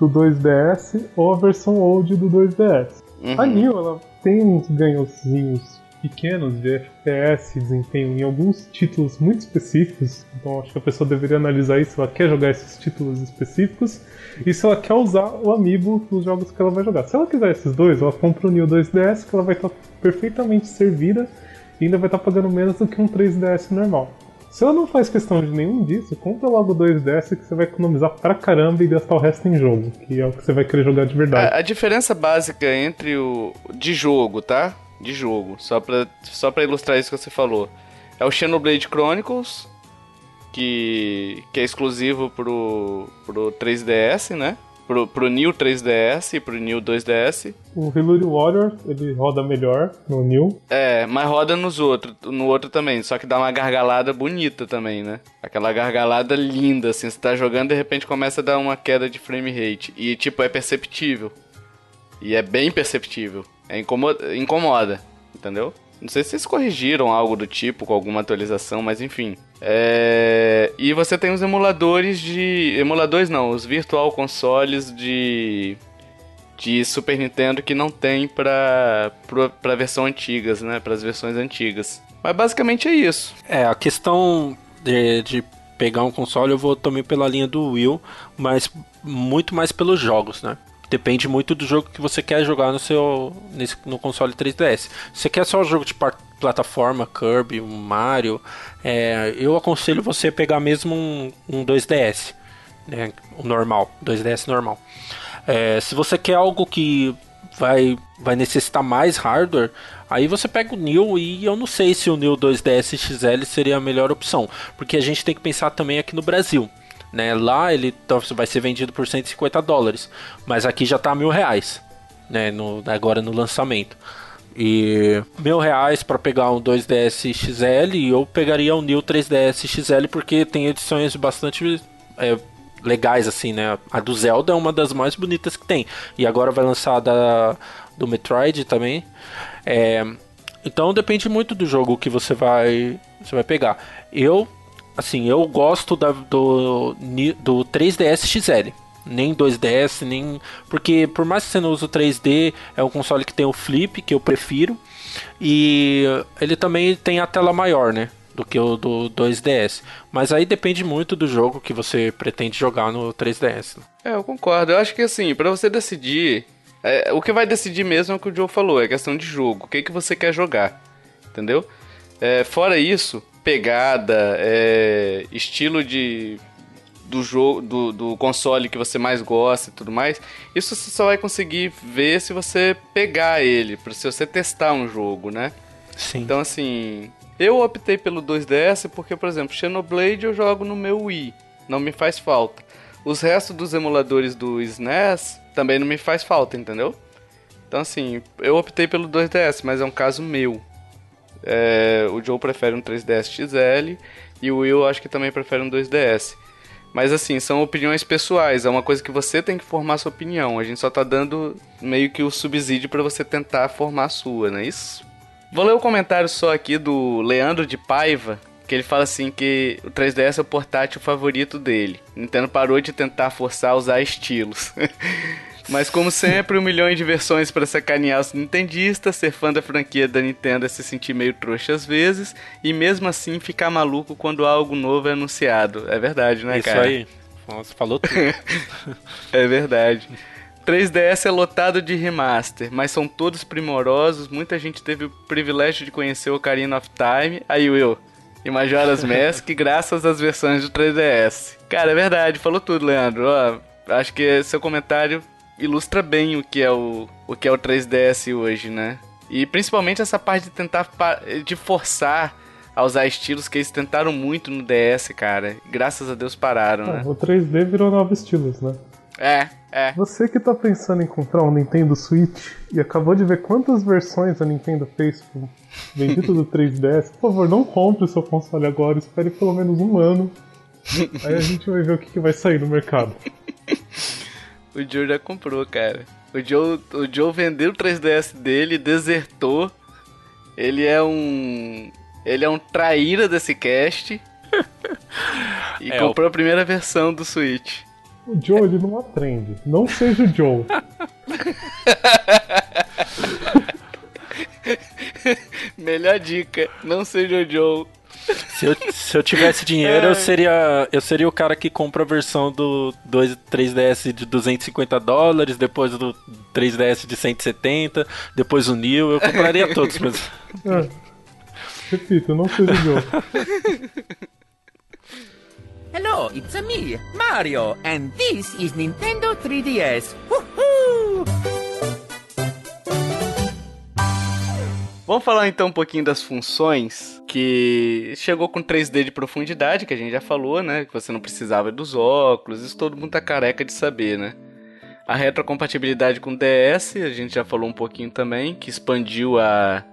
do 2DS ou a versão Old do 2DS. Uhum. A New, ela tem uns ganhozinhos pequenos de FPS, desempenho em alguns títulos muito específicos. Então acho que a pessoa deveria analisar isso se ela quer jogar esses títulos específicos e se ela quer usar o Amiibo nos jogos que ela vai jogar. Se ela quiser esses dois, ela compra o New 2DS que ela vai estar perfeitamente servida e ainda vai estar pagando menos do que um 3DS normal. Se ela não faz questão de nenhum disso, compra logo o 2DS que você vai economizar pra caramba e gastar o resto em jogo, que é o que você vai querer jogar de verdade. A, a diferença básica entre o. de jogo, tá? de jogo, só pra, só pra ilustrar isso que você falou. É o Xenoblade Chronicles, que, que é exclusivo pro, pro 3DS, né? Pro, pro New 3DS e pro New 2DS. O Hyrule Warrior, ele roda melhor no New. É, mas roda nos outros, no outro também, só que dá uma gargalada bonita também, né? Aquela gargalada linda, assim, você tá jogando e de repente começa a dar uma queda de frame rate. E, tipo, é perceptível. E é bem perceptível. É incomoda, incomoda, entendeu? Não sei se vocês corrigiram algo do tipo com alguma atualização, mas enfim. É... E você tem os emuladores de. Emuladores não, os virtual consoles de. De Super Nintendo que não tem pra, pra, pra versão antigas, né? Para as versões antigas. Mas basicamente é isso. É, a questão de, de pegar um console eu vou também pela linha do Will, mas muito mais pelos jogos, né? Depende muito do jogo que você quer jogar no seu nesse, no console 3DS. Se você quer só um jogo de plataforma, Kirby, Mario, é, eu aconselho você pegar mesmo um, um 2DS, né, o normal, 2DS normal. É, se você quer algo que vai, vai necessitar mais hardware, aí você pega o New e eu não sei se o New 2DS XL seria a melhor opção, porque a gente tem que pensar também aqui no Brasil. Né? Lá ele então, vai ser vendido por 150 dólares, mas aqui já está mil reais, né? No, agora no lançamento. E mil reais para pegar um 2DS XL, eu pegaria um New 3DS XL porque tem edições bastante é, legais assim, né? A do Zelda é uma das mais bonitas que tem. E agora vai lançar a da do Metroid também. É, então depende muito do jogo que você vai você vai pegar. Eu assim, eu gosto da, do, do 3DS XL. Nem 2DS, nem. Porque por mais que você não use o 3D, é um console que tem o flip, que eu prefiro. E ele também tem a tela maior, né? Do que o do 2DS. Mas aí depende muito do jogo que você pretende jogar no 3DS. É, eu concordo. Eu acho que assim, para você decidir. É, o que vai decidir mesmo é o que o Joe falou, é questão de jogo. O que, que você quer jogar. Entendeu? É, fora isso, pegada, é, estilo de do jogo do, do console que você mais gosta e tudo mais, isso você só vai conseguir ver se você pegar ele, se você testar um jogo, né? Sim. Então assim, eu optei pelo 2DS porque, por exemplo, Xenoblade eu jogo no meu Wii, não me faz falta. Os restos dos emuladores do SNES também não me faz falta, entendeu? Então assim, eu optei pelo 2DS, mas é um caso meu. É, o Joe prefere um 3DS XL e o Will acho que também prefere um 2DS. Mas assim, são opiniões pessoais, é uma coisa que você tem que formar sua opinião. A gente só tá dando meio que o subsídio para você tentar formar a sua, não é isso? Vou ler o um comentário só aqui do Leandro de Paiva, que ele fala assim que o 3DS é o portátil favorito dele. Nintendo parou de tentar forçar a usar estilos. <laughs> Mas como sempre, um milhão de versões para sacanear os nintendistas, ser fã da franquia da Nintendo é se sentir meio trouxa às vezes, e mesmo assim ficar maluco quando algo novo é anunciado. É verdade, né, Isso cara? Isso aí. Nossa, falou tudo. <laughs> é verdade. 3DS é lotado de remaster, mas são todos primorosos. Muita gente teve o privilégio de conhecer o Ocarina of Time. Aí, Will, e Majora's Mask <laughs> graças às versões do 3DS. Cara, é verdade, falou tudo, Leandro. Ó, acho que seu comentário ilustra bem o que é o, o que é o 3DS hoje, né? E principalmente essa parte de tentar de forçar a usar estilos que eles tentaram muito no DS, cara. Graças a Deus pararam, ah, né? O 3D virou novos estilos, né? É, é. Você que tá pensando em comprar um Nintendo Switch e acabou de ver quantas versões a Nintendo fez com vendido do 3DS, por favor, não compre o seu console agora, espere pelo menos um ano Aí a gente vai ver o que, que vai sair no mercado. <laughs> O Joe já comprou, cara. O Joe, o Joe vendeu o 3DS dele, desertou. Ele é um. Ele é um traíra desse cast. <laughs> e É, comprou a primeira versão do Switch. O Joe, ele não aprende. Não seja o Joe. <laughs> Melhor dica, não seja o Joe. Se eu, se eu tivesse dinheiro, eu seria, eu seria o cara que compra a versão do 2, 3DS de 250 dólares, depois do 3DS de 170, depois o New, eu compraria <laughs> todos mesmo. É. Repito, não seja o Joe. Hello, it's a me, Mario, and this is Nintendo 3DS. Woohoo! Vamos falar então um pouquinho das funções que chegou com 3D de profundidade, que a gente já falou, né? Que você não precisava dos óculos, isso todo mundo tá careca de saber, né? A retrocompatibilidade com DS, a gente já falou um pouquinho também, que expandiu a,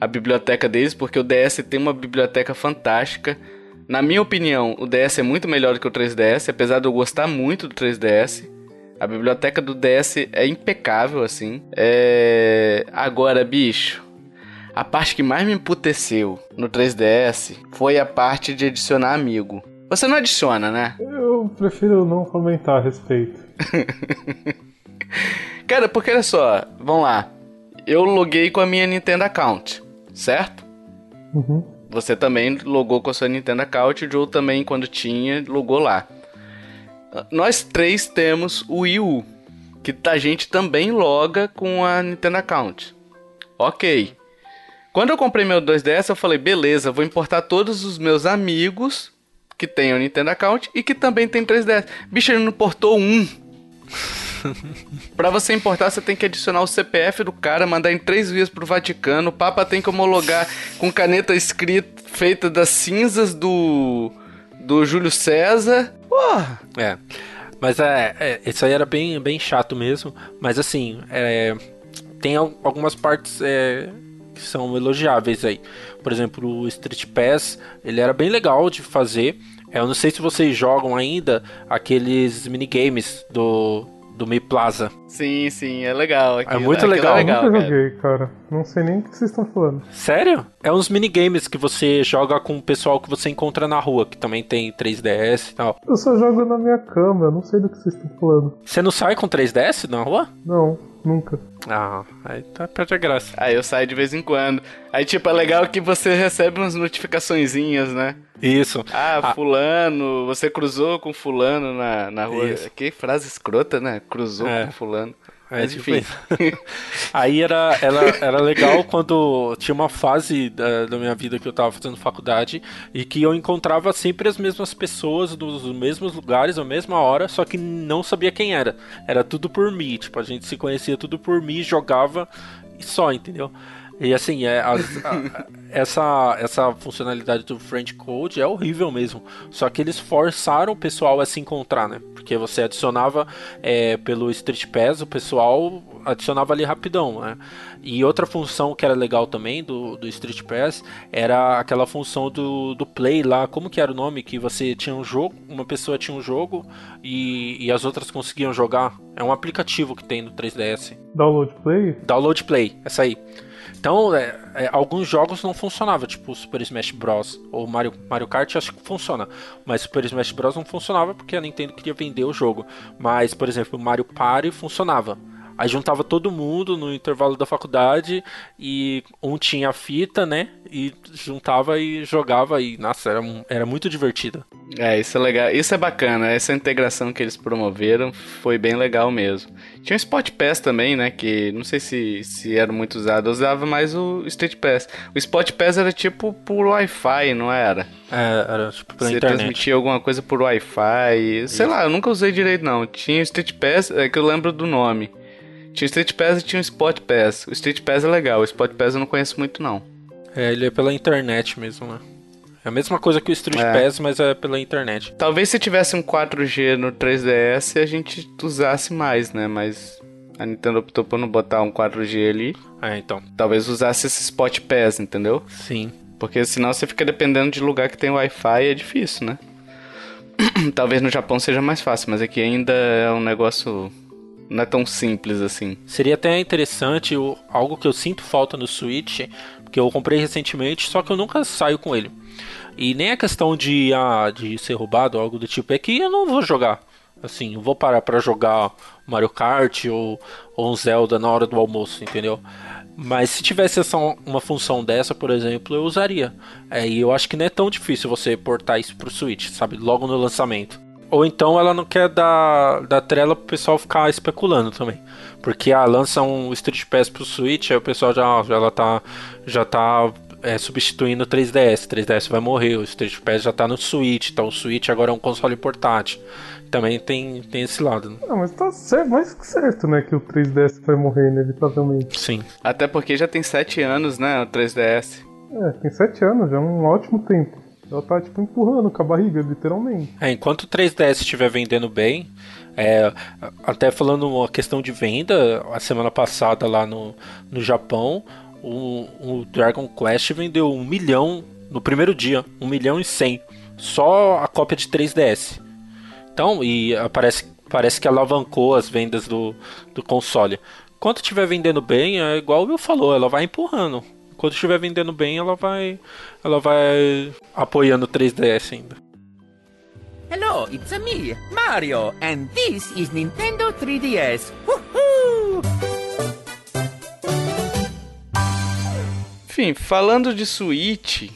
a biblioteca deles, porque o DS tem uma biblioteca fantástica. Na minha opinião, o DS é muito melhor do que o 3DS, apesar de eu gostar muito do 3DS. A biblioteca do DS é impecável, assim. É... Agora, bicho, a parte que mais me emputeceu no 3DS foi a parte de adicionar amigo. Você não adiciona, né? Eu prefiro não comentar a respeito. <laughs> Cara, porque olha só, vamos lá. Eu loguei com a minha Nintendo Account, certo? Uhum. Você também logou com a sua Nintendo Account, o Joe também, quando tinha, logou lá. Nós três temos o Wii U, que a gente também loga com a Nintendo Account. Ok. Quando eu comprei meu 2DS, eu falei, beleza, vou importar todos os meus amigos que tem o Nintendo Account e que também tem 3DS. Bicho, ele não portou um. <laughs> Pra você importar, você tem que adicionar o CPF do cara, mandar em três vias pro Vaticano. O Papa tem que homologar com caneta escrita feita das cinzas do do Júlio César. Porra! É. Mas é, é, isso aí era bem, bem chato mesmo. Mas assim, é, tem al- algumas partes é, que são elogiáveis aí. Por exemplo, o Street Pass, ele era bem legal de fazer. É, Eu não sei se vocês jogam ainda aqueles minigames do, do Mi Plaza. Sim, sim, é legal. aquilo- muito aquilo legal. É Eu legal nunca cara. joguei, cara. Não sei nem o que vocês estão falando. Sério? É uns minigames que você joga com o pessoal que você encontra na rua, que também tem 3DS e tal. Eu só jogo na minha cama, eu não sei do que vocês estão falando. Você não sai com 3DS na rua? Não, nunca. Ah, aí tá perde a graça. Aí eu saio de vez em quando. Aí, tipo, é legal que você recebe umas notificaçõezinhas, né? Isso. Ah, Ah. fulano, você cruzou com fulano na, na rua. Isso. Que frase escrota, né? Cruzou É. com fulano. É, Mas tipo enfim. <laughs> Aí era, era, era legal quando tinha uma fase da, da minha vida que eu tava fazendo faculdade e que eu encontrava sempre as mesmas pessoas nos mesmos lugares, à mesma hora, só que não sabia quem era. Era tudo por mim, tipo, a gente se conhecia tudo por mim, jogava e só, entendeu? E assim, é, as- a- essa, essa funcionalidade do Friend Code é horrível mesmo. Só que eles forçaram o pessoal a se encontrar, né? Porque você adicionava é, pelo Street Pass, o pessoal adicionava ali rapidão, né? E outra função que era legal também do, do Street Pass era aquela função do, do Play lá. Como que era o nome? Que você tinha um jogo, uma pessoa tinha um jogo e, e as outras conseguiam jogar. É um aplicativo que tem no 3DS. Download Play? Download Play, essa aí. Então, é, é, alguns jogos não funcionavam, tipo Super Smash Bros. ou Mario, Mario Kart, acho que funciona. Mas Super Smash Bros. não funcionava porque a Nintendo queria vender o jogo. Mas, por exemplo, Mario Party funcionava. Aí juntava todo mundo no intervalo da faculdade e um tinha a fita, né? E juntava e jogava e, nossa, era, era muito divertido. É, isso é legal. Isso é bacana. Essa integração que eles promoveram foi bem legal mesmo. Tinha o Spot Pass também, né? Que não sei se, se era muito usado. Eu usava mais o Street Pass. O Spot Pass era tipo por Wi-Fi, não era? É, era tipo pela Você internet. transmitia alguma coisa por Wi-Fi. Sei lá, eu nunca usei direito não. Tinha o Street Pass, é que eu lembro do nome. Tinha o Street Pass e tinha o Spot Pass. O Street Pass é legal, o Spot Pass eu não conheço muito não. É, ele é pela internet mesmo, né? É a mesma coisa que o Street É. Pass, mas é pela internet. Talvez se tivesse um 4G no 3DS a gente usasse mais, né? Mas a Nintendo optou por não botar um 4G ali. É, então. Talvez usasse esse Spot Pass, entendeu? Sim. Porque senão você fica dependendo de lugar que tem Wi-Fi e é difícil, né? <clears throat> Talvez no Japão seja mais fácil, mas aqui ainda é um negócio. Não é tão simples assim. Seria até interessante, algo que eu sinto falta no Switch, que eu comprei recentemente, só que eu nunca saio com ele. E nem a questão de, ah, de ser roubado ou algo do tipo, é que eu não vou jogar. Assim, eu vou parar pra jogar Mario Kart ou, ou um Zelda na hora do almoço, entendeu? Mas se tivesse essa, uma função dessa, por exemplo, eu usaria. É, e eu acho que não é tão difícil você portar isso pro Switch, sabe? Logo no lançamento. Ou então ela não quer dar, dar trela pro pessoal ficar especulando também. Porque ah, lança um Street Pass pro Switch, aí o pessoal já, já, ela tá, já tá é, substituindo o 3DS. O 3DS vai morrer, o Street Pass já tá no Switch, então o Switch agora é um console portátil. Também tem, tem esse lado. né? Ah, mas tá certo, mais que certo, né? Que o 3DS vai morrer inevitavelmente. Sim. Até porque já tem 7 anos, né? O 3DS. É, tem 7 anos, já é um ótimo tempo. Ela tá, tipo, empurrando com a barriga, literalmente. É, enquanto o 3DS estiver vendendo bem, é, até falando uma questão de venda, a semana passada lá no, no Japão, o, o Dragon Quest vendeu um milhão no primeiro dia, um milhão e cem, só a cópia de 3DS. Então, e ah, parece, parece que alavancou as vendas do, do console. Quando estiver vendendo bem, é igual o Will falou, ela vai empurrando. Quando estiver vendendo bem, ela vai, ela vai apoiando o 3DS ainda. Hello, it's a me, Mario, and this is Nintendo 3DS. Woohoo! Enfim, falando de Switch,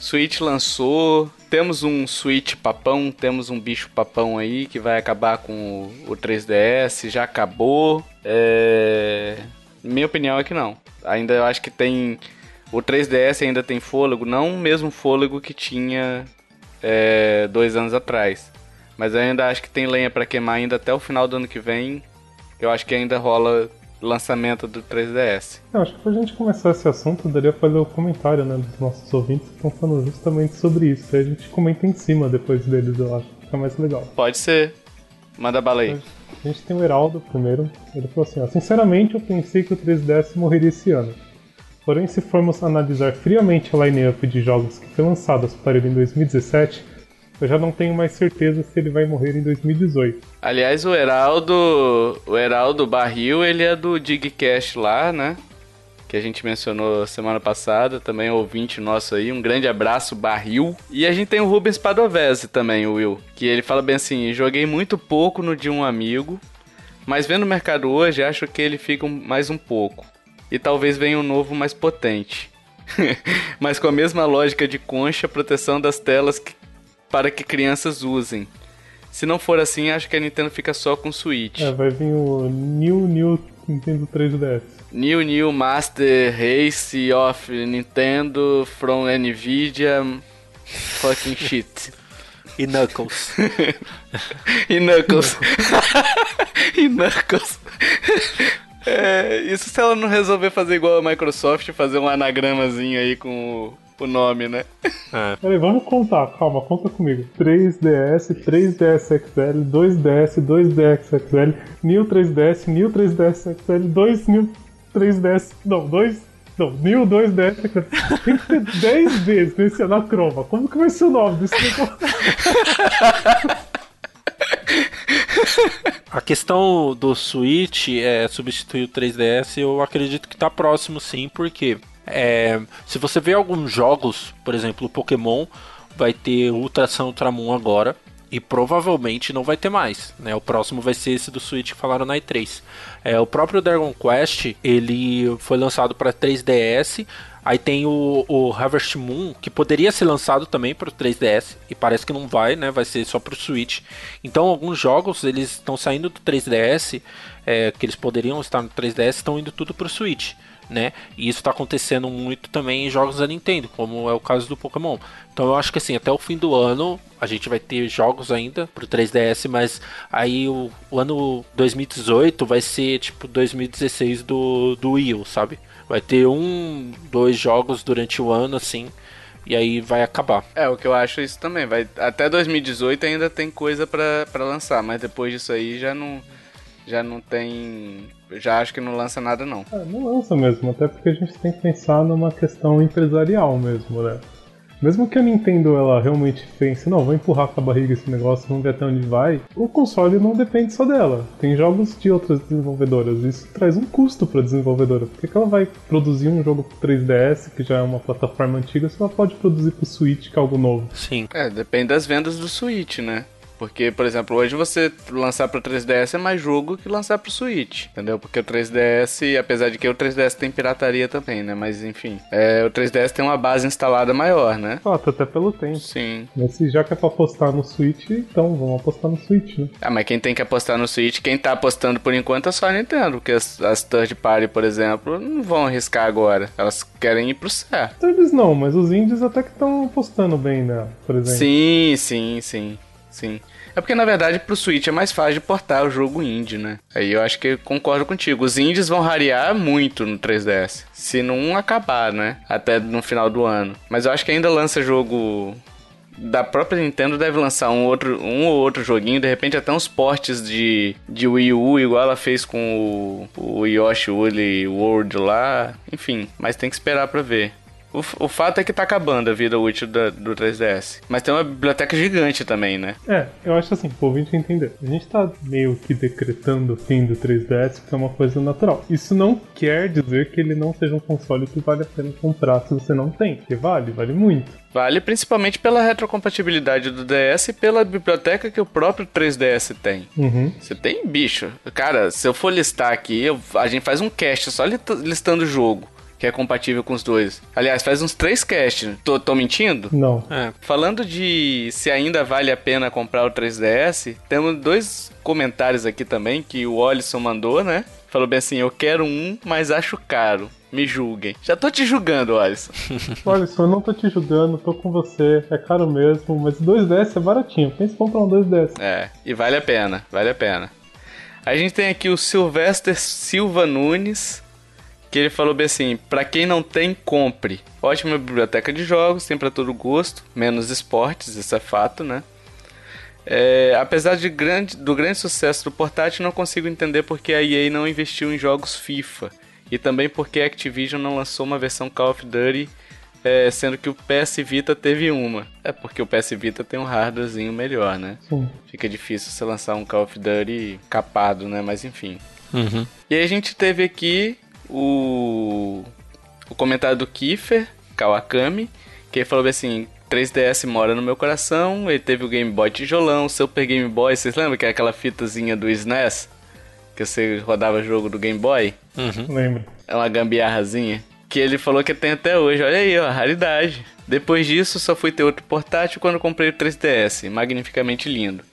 Switch lançou, temos um Switch papão, temos um bicho papão aí que vai acabar com o, o 3DS, já acabou. É... Minha opinião é que não. Ainda eu acho que tem. O 3DS ainda tem fôlego, não o mesmo fôlego que tinha é, dois anos atrás. Mas eu ainda acho que tem lenha pra queimar ainda até o final do ano que vem. Eu acho que ainda rola lançamento do 3DS. Eu acho que pra gente começar esse assunto, daria pra ler o comentário, né, dos nossos ouvintes que estão falando justamente sobre isso. Aí a gente comenta em cima depois deles, eu acho. Fica mais legal. Pode ser. Manda bala aí. A gente tem o Heraldo primeiro. Ele falou assim: ó, Sinceramente, eu pensei que o 3DS morreria esse ano. Porém, se formos analisar friamente a line-up de jogos que foi lançados para ele em 2017, eu já não tenho mais certeza se ele vai morrer em 2018. Aliás, o Heraldo, o Heraldo Barril, ele é do Digcast lá, né? Que a gente mencionou semana passada, também é ouvinte nosso aí. Um grande abraço, Barril. E a gente tem o Rubens Padovese também, o Will. Que ele fala bem assim: joguei muito pouco no de um amigo, mas vendo o mercado hoje, acho que ele fica mais um pouco. E talvez venha um novo mais potente. <laughs> mas com a mesma lógica de concha, proteção das telas que- para que crianças usem. Se não for assim, acho que a Nintendo fica só com o Switch. É, vai vir o New New Nintendo 3DS. New New Master Race of Nintendo from Nvidia fucking shit. E Knuckles. <laughs> e Knuckles. <laughs> e Knuckles. É, isso se ela não resolver fazer igual a Microsoft, fazer um anagramazinho aí com o, o nome, né? É. <laughs> Peraí, vamos contar, calma, conta comigo. 3DS, 3DS XL, 2DS, 2DS XL, New 3DS, New 3DS XL, 2 New 3DS. Não, 2. Não, New 2DS XL. Tem que ter 10 vezes nesse anacroma. Como que vai ser o nome desse negócio? <laughs> <laughs> A questão do Switch é substituir o 3DS, eu acredito que tá próximo sim, porque é, se você vê alguns jogos, por exemplo, o Pokémon vai ter Ultra Sun Ultra Moon agora. E provavelmente não vai ter mais, né? O próximo vai ser esse do Switch que falaram na E3. É, o próprio Dragon Quest, ele foi lançado para 3DS. Aí tem o, o Harvest Moon, que poderia ser lançado também para o 3DS, e parece que não vai, né? Vai ser só para o Switch. Então, alguns jogos eles estão saindo do 3DS, é, que eles poderiam estar no 3DS, estão indo tudo para o Switch. Né? E isso está acontecendo muito também em jogos da Nintendo, como é o caso do Pokémon. Então eu acho que assim, até o fim do ano a gente vai ter jogos ainda pro 3DS, mas aí o, o ano 2018 vai ser tipo 2016 do, do Wii U, sabe? Vai ter um, dois jogos durante o ano, assim, e aí vai acabar. É, o que eu acho isso também. Vai, até 2018 ainda tem coisa pra lançar, mas depois disso aí já não, já não tem. Já acho que não lança nada não. É, não lança mesmo, até porque a gente tem que pensar numa questão empresarial mesmo, né? Mesmo que a Nintendo ela realmente pense, não, vou empurrar com a barriga esse negócio, vamos ver até onde vai, o console não depende só dela. Tem jogos de outras desenvolvedoras. Isso traz um custo para a desenvolvedora. Por que, ela vai produzir um jogo pro 3DS, que já é uma plataforma antiga, se ela pode produzir pro Switch, que é algo novo? Sim. É, depende das vendas do Switch, né? Porque, por exemplo, hoje você lançar pro 3DS é mais jogo que lançar pro Switch, entendeu? Porque o 3DS, apesar de que o 3DS tem pirataria também, né? Mas enfim, é, o 3DS tem uma base instalada maior, né? Fato, até pelo tempo. Sim. Mas se já que é pra apostar no Switch, então vamos apostar no Switch, né? Ah, mas quem tem que apostar no Switch, quem tá apostando por enquanto é só a Nintendo, porque as, as third party, por exemplo, não vão arriscar agora. Elas querem ir pro certo. Então eles não, mas os indies até que estão apostando bem nela, por exemplo. Sim, sim, sim, sim. É porque, na verdade, pro Switch é mais fácil de portar o jogo indie, né? Aí eu acho que concordo contigo. Os indies vão rarear muito no 3DS. Se não acabar, né? Até no final do ano. Mas eu acho que ainda lança jogo da própria Nintendo deve lançar um, outro, um ou outro joguinho, de repente até uns portes de, de Wii U, igual ela fez com o, o Yoshi Woolly World lá. Enfim, mas tem que esperar pra ver. O, o fato é que tá acabando a vida útil da- do 3DS. Mas tem uma biblioteca gigante também, né? É, eu acho assim, pro ouvinte entender. A gente tá meio que decretando o fim do 3DS, porque é uma coisa natural. Isso não quer dizer que ele não seja um console que vale a pena comprar se você não tem. Porque vale, vale muito. Vale principalmente pela retrocompatibilidade do DS e pela biblioteca que o próprio 3DS tem. Uhum. Você tem bicho. Cara, se eu for listar aqui, eu- a gente faz um cast só li- listando o jogo. Que é compatível com os dois. Aliás, faz uns três casts. Tô, tô mentindo? Não. É. Falando de se ainda vale a pena comprar o 3DS, temos dois comentários aqui também que o Olisson mandou, né? Falou bem assim: Eu quero um, mas acho caro. Me julguem. Já tô te julgando, Olisson. Olha, só eu não tô te julgando, tô com você. É caro mesmo, mas 2DS é baratinho. Pensa em comprar um 2DS. É, e vale a pena, vale a pena. A gente tem aqui o Sylvester Silva Nunes, que ele falou bem assim: pra quem não tem, compre. Ótima biblioteca de jogos, tem pra todo gosto, menos esportes, isso é fato, né? É, apesar de grande, do grande sucesso do portátil, não consigo entender porque a EA não investiu em jogos FIFA. E também porque a Activision não lançou uma versão Call of Duty, é, sendo que o PS Vita teve uma. É porque o PS Vita tem um hardwarezinho melhor, né? Sim. Fica difícil você lançar um Call of Duty capado, né? Mas enfim. Uhum. E aí a gente teve aqui o, o comentário do Kiefer Kawakami, que ele falou assim: 3DS mora no meu coração. Ele teve o Game Boy tijolão, o Super Game Boy. Vocês lembram que é aquela fitazinha do SNES? Que você rodava jogo do Game Boy? Uhum. Lembra? É uma gambiarrazinha. Que ele falou que tem até hoje. Olha aí, ó, raridade. Depois disso, só fui ter outro portátil quando comprei o 3DS. Magnificamente lindo.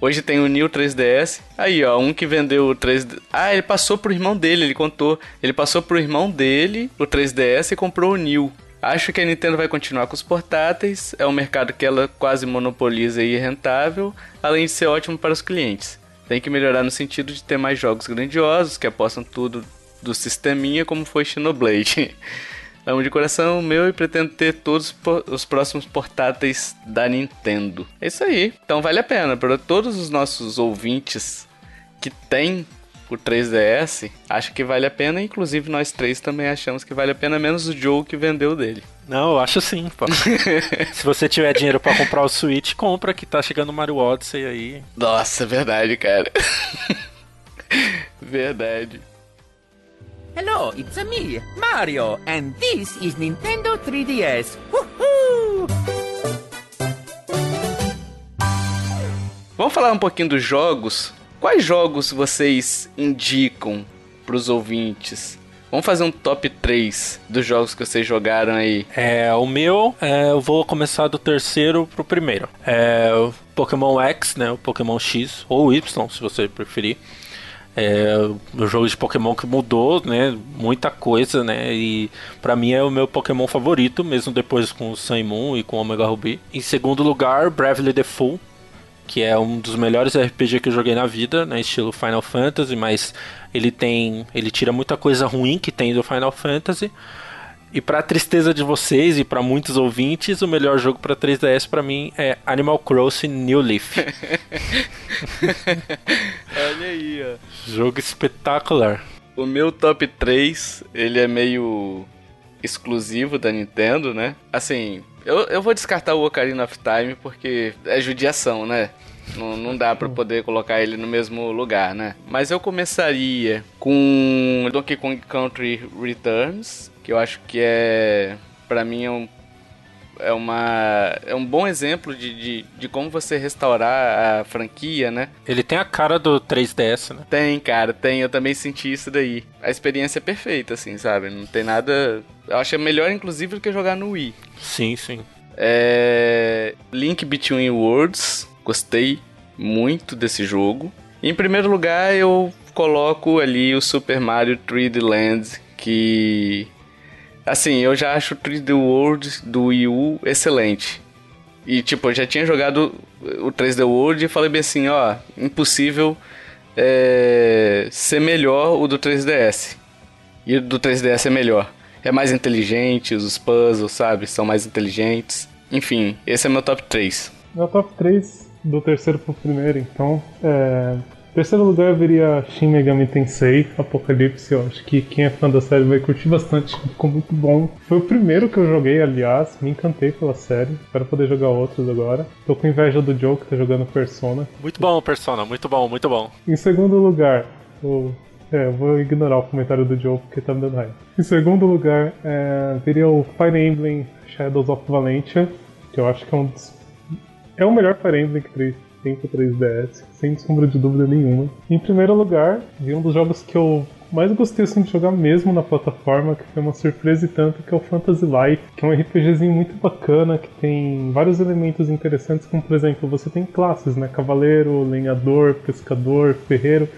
Hoje tem o New 3DS. Aí, ó, um que vendeu o 3D. Ah, ele passou pro irmão dele, ele contou. Ele passou pro irmão dele o 3DS e comprou o New. Acho que a Nintendo vai continuar com os portáteis. É um mercado que ela quase monopoliza e é rentável, além de ser ótimo para os clientes. Tem que melhorar no sentido de ter mais jogos grandiosos que apostam tudo do sisteminha, como foi Xenoblade. <laughs> Amo de coração meu e pretendo ter todos os próximos portáteis da Nintendo. É isso aí. Então vale a pena para todos os nossos ouvintes que têm o 3DS, acho que vale a pena. Inclusive nós três também achamos que vale a pena, menos o Joe que vendeu dele. Não, eu acho sim, pô. <laughs> Se você tiver dinheiro pra comprar o Switch, compra que tá chegando o Mario Odyssey aí. Nossa, verdade, cara. <laughs> verdade. Hello, it's a me, Mario, and this is Nintendo 3DS. Woohoo! Vamos falar um pouquinho dos jogos. Quais jogos vocês indicam pros ouvintes? Vamos fazer um top 3 dos jogos que vocês jogaram aí. É, o meu, é, eu vou começar do terceiro pro primeiro. É o Pokémon X, né? O Pokémon X, ou Y, se você preferir. É o jogo de Pokémon que mudou, né? Muita coisa, né? E pra mim é o meu Pokémon favorito, mesmo depois com o Sun e Moon e com o Omega Ruby. Em segundo lugar, Bravely Default, que é um dos melhores RPG que eu joguei na vida, né, estilo Final Fantasy, mas ele tem, ele tira muita coisa ruim que tem do Final Fantasy. E pra tristeza de vocês e pra muitos ouvintes, o melhor jogo pra 3DS pra mim é Animal Crossing New Leaf. <laughs> Olha aí, ó. jogo espetacular. O meu top 3, ele é meio exclusivo da Nintendo, né? Assim, Eu, eu vou descartar o Ocarina of Time porque é judiação, né? Não, não dá pra poder colocar ele no mesmo lugar, né? Mas eu começaria com Donkey Kong Country Returns, que eu acho que é, pra mim, é um, é uma, é um bom exemplo de, de, de como você restaurar a franquia, né? Ele tem a cara do 3DS, né? Tem, cara, tem. Eu também senti isso daí. A experiência é perfeita, assim, sabe? Não tem nada. Eu acho melhor, inclusive, do que jogar no Wii. Sim, sim. É... Link Between Worlds, gostei muito desse jogo. Em primeiro lugar, eu coloco ali o Super Mario 3D Land, que assim, eu já acho o 3D World do Wii U excelente. E tipo, eu já tinha jogado o 3D World e falei bem assim, ó, impossível é, ser melhor o do 3DS. E o do 3DS é melhor. É mais inteligente, os puzzles, sabe, são mais inteligentes. Enfim, esse é meu top 3. Meu top 3 do terceiro pro primeiro, então. É... Terceiro lugar viria Shin Megami Tensei Apocalipse. Eu acho que quem é fã da série vai curtir bastante, <laughs> ficou muito bom. Foi o primeiro que eu joguei, aliás, me encantei pela série. Espero poder jogar outros agora. Tô com inveja do Joe que tá jogando Persona. Muito bom, Persona, muito bom, muito bom. Em segundo lugar, o é, eu vou ignorar o comentário do Joe porque tá me dando raiva. Em segundo lugar, é, viria o Fire Emblem Shadows of Valentia, que eu acho que é um dos... É o melhor Fire Emblem que tem pro 3DS, sem sombra de dúvida nenhuma. Em primeiro lugar, vi um dos jogos que eu mais gostei assim, de jogar mesmo na plataforma, que foi uma surpresa e tanto, que é o Fantasy Life, que é um RPGzinho muito bacana, que tem vários elementos interessantes, como por exemplo, você tem classes, né? Cavaleiro, lenhador, pescador, ferreiro.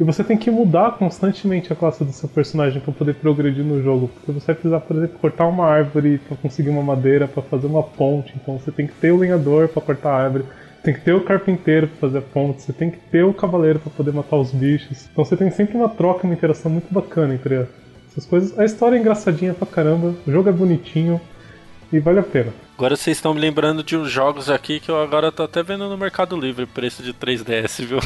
E você tem que mudar constantemente a classe do seu personagem para poder progredir no jogo, porque você vai precisar, por exemplo, cortar uma árvore para conseguir uma madeira para fazer uma ponte. Então você tem que ter o lenhador para cortar a árvore, tem que ter o carpinteiro para fazer a ponte, você tem que ter o cavaleiro para poder matar os bichos. Então você tem sempre uma troca, uma interação muito bacana entre essas coisas. A história é engraçadinha pra caramba, o jogo é bonitinho e vale a pena. Agora vocês estão me lembrando de uns jogos aqui que eu agora tô até vendo no Mercado Livre, preço de 3DS, viu?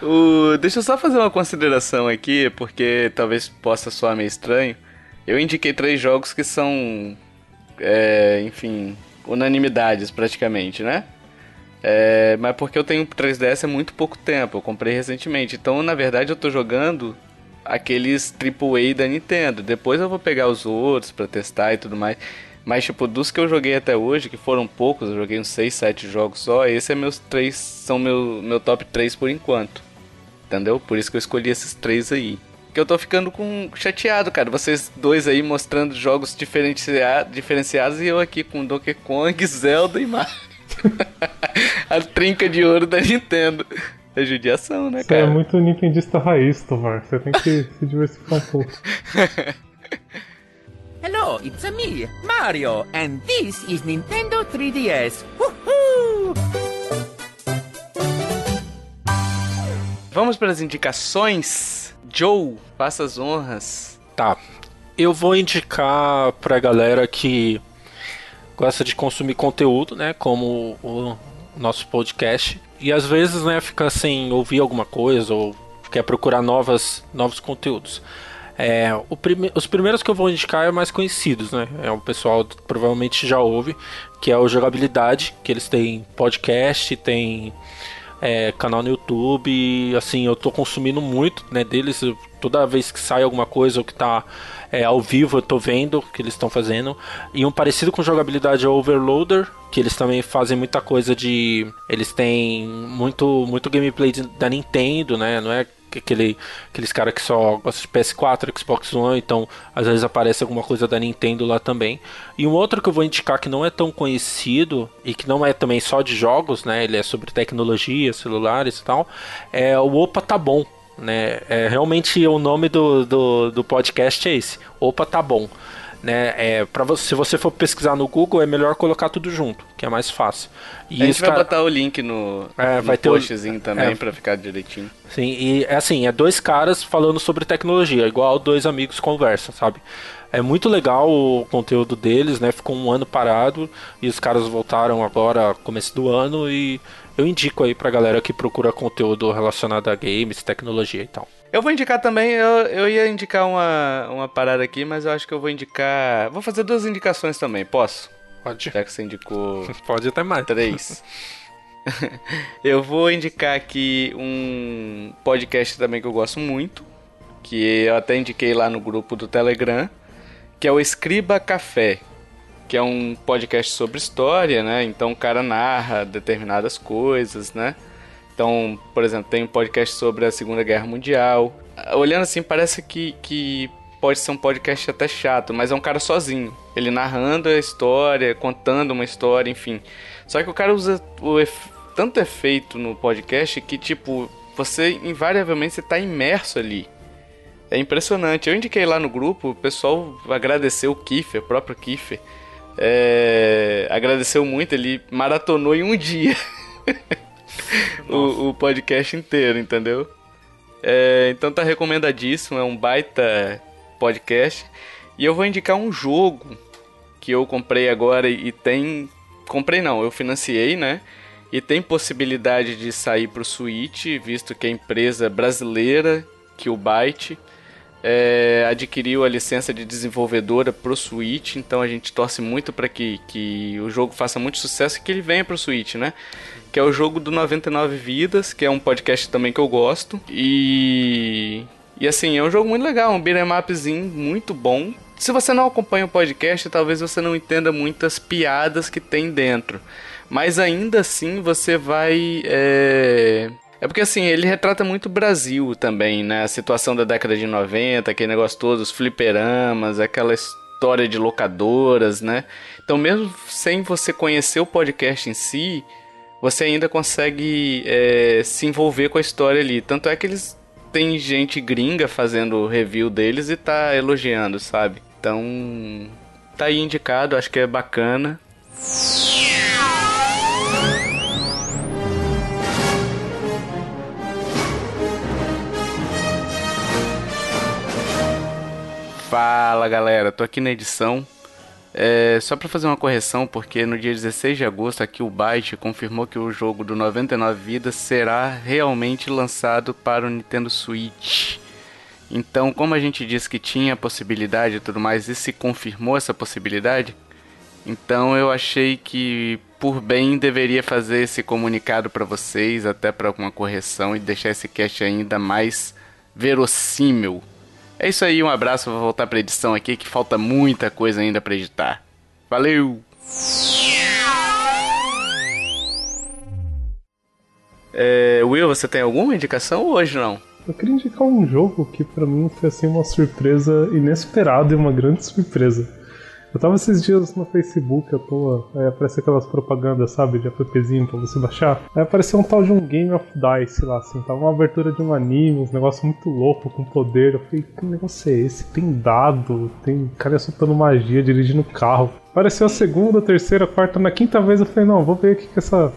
<laughs> o, deixa eu só fazer uma consideração aqui, porque talvez possa soar meio estranho. Eu indiquei três jogos que são, é, enfim, unanimidades praticamente, né? É, mas porque eu tenho 3DS há muito pouco tempo, eu comprei recentemente. Então, na verdade, eu tô jogando aqueles AAA da Nintendo. Depois eu vou pegar os outros para testar e tudo mais. Mas, tipo, dos que eu joguei até hoje, que foram poucos, eu joguei uns 6, 7 jogos só, esse é meus três, são meu, meu top 3 por enquanto. Entendeu? Por isso que eu escolhi esses três aí. Que eu tô ficando com chateado, cara. Vocês dois aí mostrando jogos diferencia diferenciados e eu aqui com Donkey Kong, <laughs> Zelda e Mario. <laughs> A trinca de ouro da Nintendo. É judiação, né, Você cara? é muito nintendista raiz, Tovar. Você tem que se diversificar um pouco. <laughs> Hello, it's me, Mario, and this is Nintendo 3DS. Woohoo! Vamos para as indicações. Joe, faça as honras. Tá. Eu vou indicar pra galera que gosta de consumir conteúdo, né? Como o nosso podcast. E às vezes, né, fica sem ouvir alguma coisa ou quer procurar novas, novos conteúdos. É, prime os primeiros que eu vou indicar é mais conhecidos, né? É o pessoal provavelmente já ouve, que é o Jogabilidade, que eles têm podcast, tem é, canal no YouTube, assim, eu tô consumindo muito, né, deles, toda vez que sai alguma coisa ou que tá é, ao vivo eu tô vendo o que eles estão fazendo. E um parecido com jogabilidade é o Overloader, que eles também fazem muita coisa de. Eles têm muito, muito gameplay da Nintendo, né? Não é aquele, aqueles caras que só gostam de PS4, Xbox One, então às vezes aparece alguma coisa da Nintendo lá também. E um outro que eu vou indicar que não é tão conhecido e que não é também só de jogos, né? Ele é sobre tecnologia, celulares e tal, é o Opa Tá Bom. Né? É, realmente o nome do, do, do podcast é esse. Opa, tá bom né? É, para você, se você for pesquisar no Google, é melhor colocar tudo junto, que é mais fácil. E a gente vai cara... botar o link no, é, no postzinho o... também é, para ficar direitinho. Sim, e é assim, é dois caras falando sobre tecnologia, igual dois amigos conversam, sabe? É muito legal o conteúdo deles, né? Ficou um ano parado e os caras voltaram agora começo do ano e eu indico aí pra galera que procura conteúdo relacionado a games, tecnologia e tal. Eu vou indicar também, eu, eu ia indicar uma, uma parada aqui, mas eu acho que eu vou indicar. Vou fazer duas indicações também, posso? Pode. Já que você indicou <laughs> Pode até mais. três. <laughs> eu vou indicar aqui um podcast também que eu gosto muito, que eu até indiquei lá no grupo do Telegram, que é o Escriba Café, que é um podcast sobre história, né? Então o cara narra determinadas coisas, né? Então, por exemplo, tem um podcast sobre a Segunda Guerra Mundial. Olhando assim, parece que, que pode ser um podcast até chato, mas é um cara sozinho. Ele narrando a história, contando uma história, enfim. Só que o cara usa o ef- tanto efeito no podcast que, tipo, você invariavelmente você tá imerso ali. É impressionante. Eu indiquei lá no grupo, o pessoal agradeceu o Kiffer, o próprio Kiffer. É, agradeceu muito, ele maratonou em um dia <laughs> o, o podcast inteiro, entendeu? É, então tá recomendadíssimo, é um baita podcast. E eu vou indicar um jogo que eu comprei agora e tem. Comprei não, eu financiei, né? E tem possibilidade de sair pro Switch, visto que a empresa brasileira, que o Byte, é, adquiriu a licença de desenvolvedora pro Switch, então a gente torce muito para que, que o jogo faça muito sucesso e que ele venha pro Switch, né? Que é o jogo do 99 Vidas, que é um podcast também que eu gosto. E. E assim, é um jogo muito legal, um beat'em upzinho muito bom. Se você não acompanha o podcast, talvez você não entenda muitas piadas que tem dentro. Mas ainda assim você vai. É... é porque assim, ele retrata muito o Brasil também, né? A situação da década de 90, aquele negócio todo, os fliperamas, aquela história de locadoras, né? Então, mesmo sem você conhecer o podcast em si, você ainda consegue é, se envolver com a história ali. Tanto é que eles têm gente gringa fazendo review deles e tá elogiando, sabe? Então, tá aí indicado, acho que é bacana. Fala galera, tô aqui na edição. É, só para fazer uma correção, porque no dia 16 de agosto aqui o Byte confirmou que o jogo do 99 Vidas será realmente lançado para o Nintendo Switch. Então, como a gente disse que tinha possibilidade e tudo mais, e se confirmou essa possibilidade, então eu achei que por bem deveria fazer esse comunicado para vocês, até para alguma correção e deixar esse cast ainda mais verossímil. É isso aí, um abraço, vou voltar pra edição aqui que falta muita coisa ainda pra editar. Valeu! É, Will, você tem alguma indicação hoje não? Eu queria indicar um jogo que pra mim foi assim uma surpresa inesperada e uma grande surpresa. Eu tava esses dias no Facebook à toa, aí apareceu aquelas propagandas, sabe, de appzinho pra você baixar. Aí apareceu um tal de um Game of Dice lá, assim, tava uma abertura de um anime, uns negócio muito louco, com poder. Eu falei, que negócio é esse? Tem dado, tem cara soltando magia, dirigindo carro. Apareceu a segunda, terceira, quarta, na quinta vez eu falei, não, vou ver o que que essa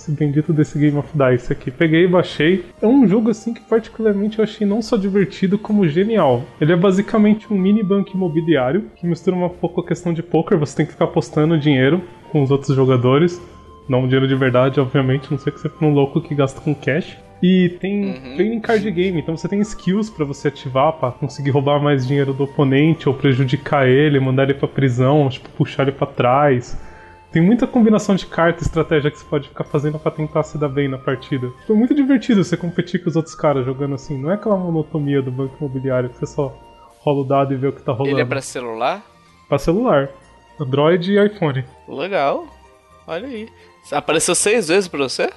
esse bendito desse Game of Dice aqui. Peguei e baixei. É um jogo assim que particularmente eu achei não só divertido como genial. Ele é basicamente um mini banco imobiliário que mistura um pouco a questão de poker. Você tem que ficar apostando dinheiro com os outros jogadores. Não dinheiro de verdade, obviamente. Não sei que você for um louco que gasta com cash. E tem trading card game, então você tem skills pra você ativar pra conseguir roubar mais dinheiro do oponente ou prejudicar ele, mandar ele pra prisão, tipo, puxar ele pra trás. Tem muita combinação de carta e estratégia que você pode ficar fazendo pra tentar se dar bem na partida. Foi muito divertido você competir com os outros caras jogando assim. Não é aquela monotonia do banco imobiliário que você só rola o dado e vê o que tá rolando. Ele é pra celular? Pra celular. Android e iPhone. Legal. Olha aí. Apareceu seis vezes pra você?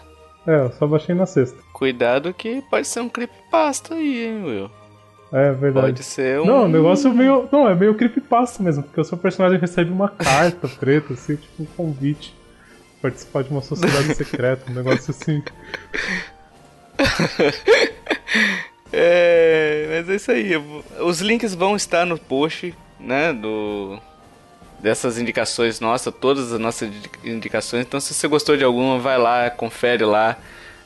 É, eu só baixei na sexta. Cuidado que pode ser um creepypasta aí, hein, Will? É verdade. Pode ser um. Não, o negócio é meio. Não, é meio creepypasta mesmo, porque o seu personagem recebe uma carta preta, assim, tipo um convite. Participar de uma sociedade <laughs> secreta, um negócio assim. <laughs> É, mas é isso aí. Os links vão estar no post, né, do dessas indicações nossas, todas as nossas indi- indicações. Então, se você gostou de alguma, vai lá, confere lá.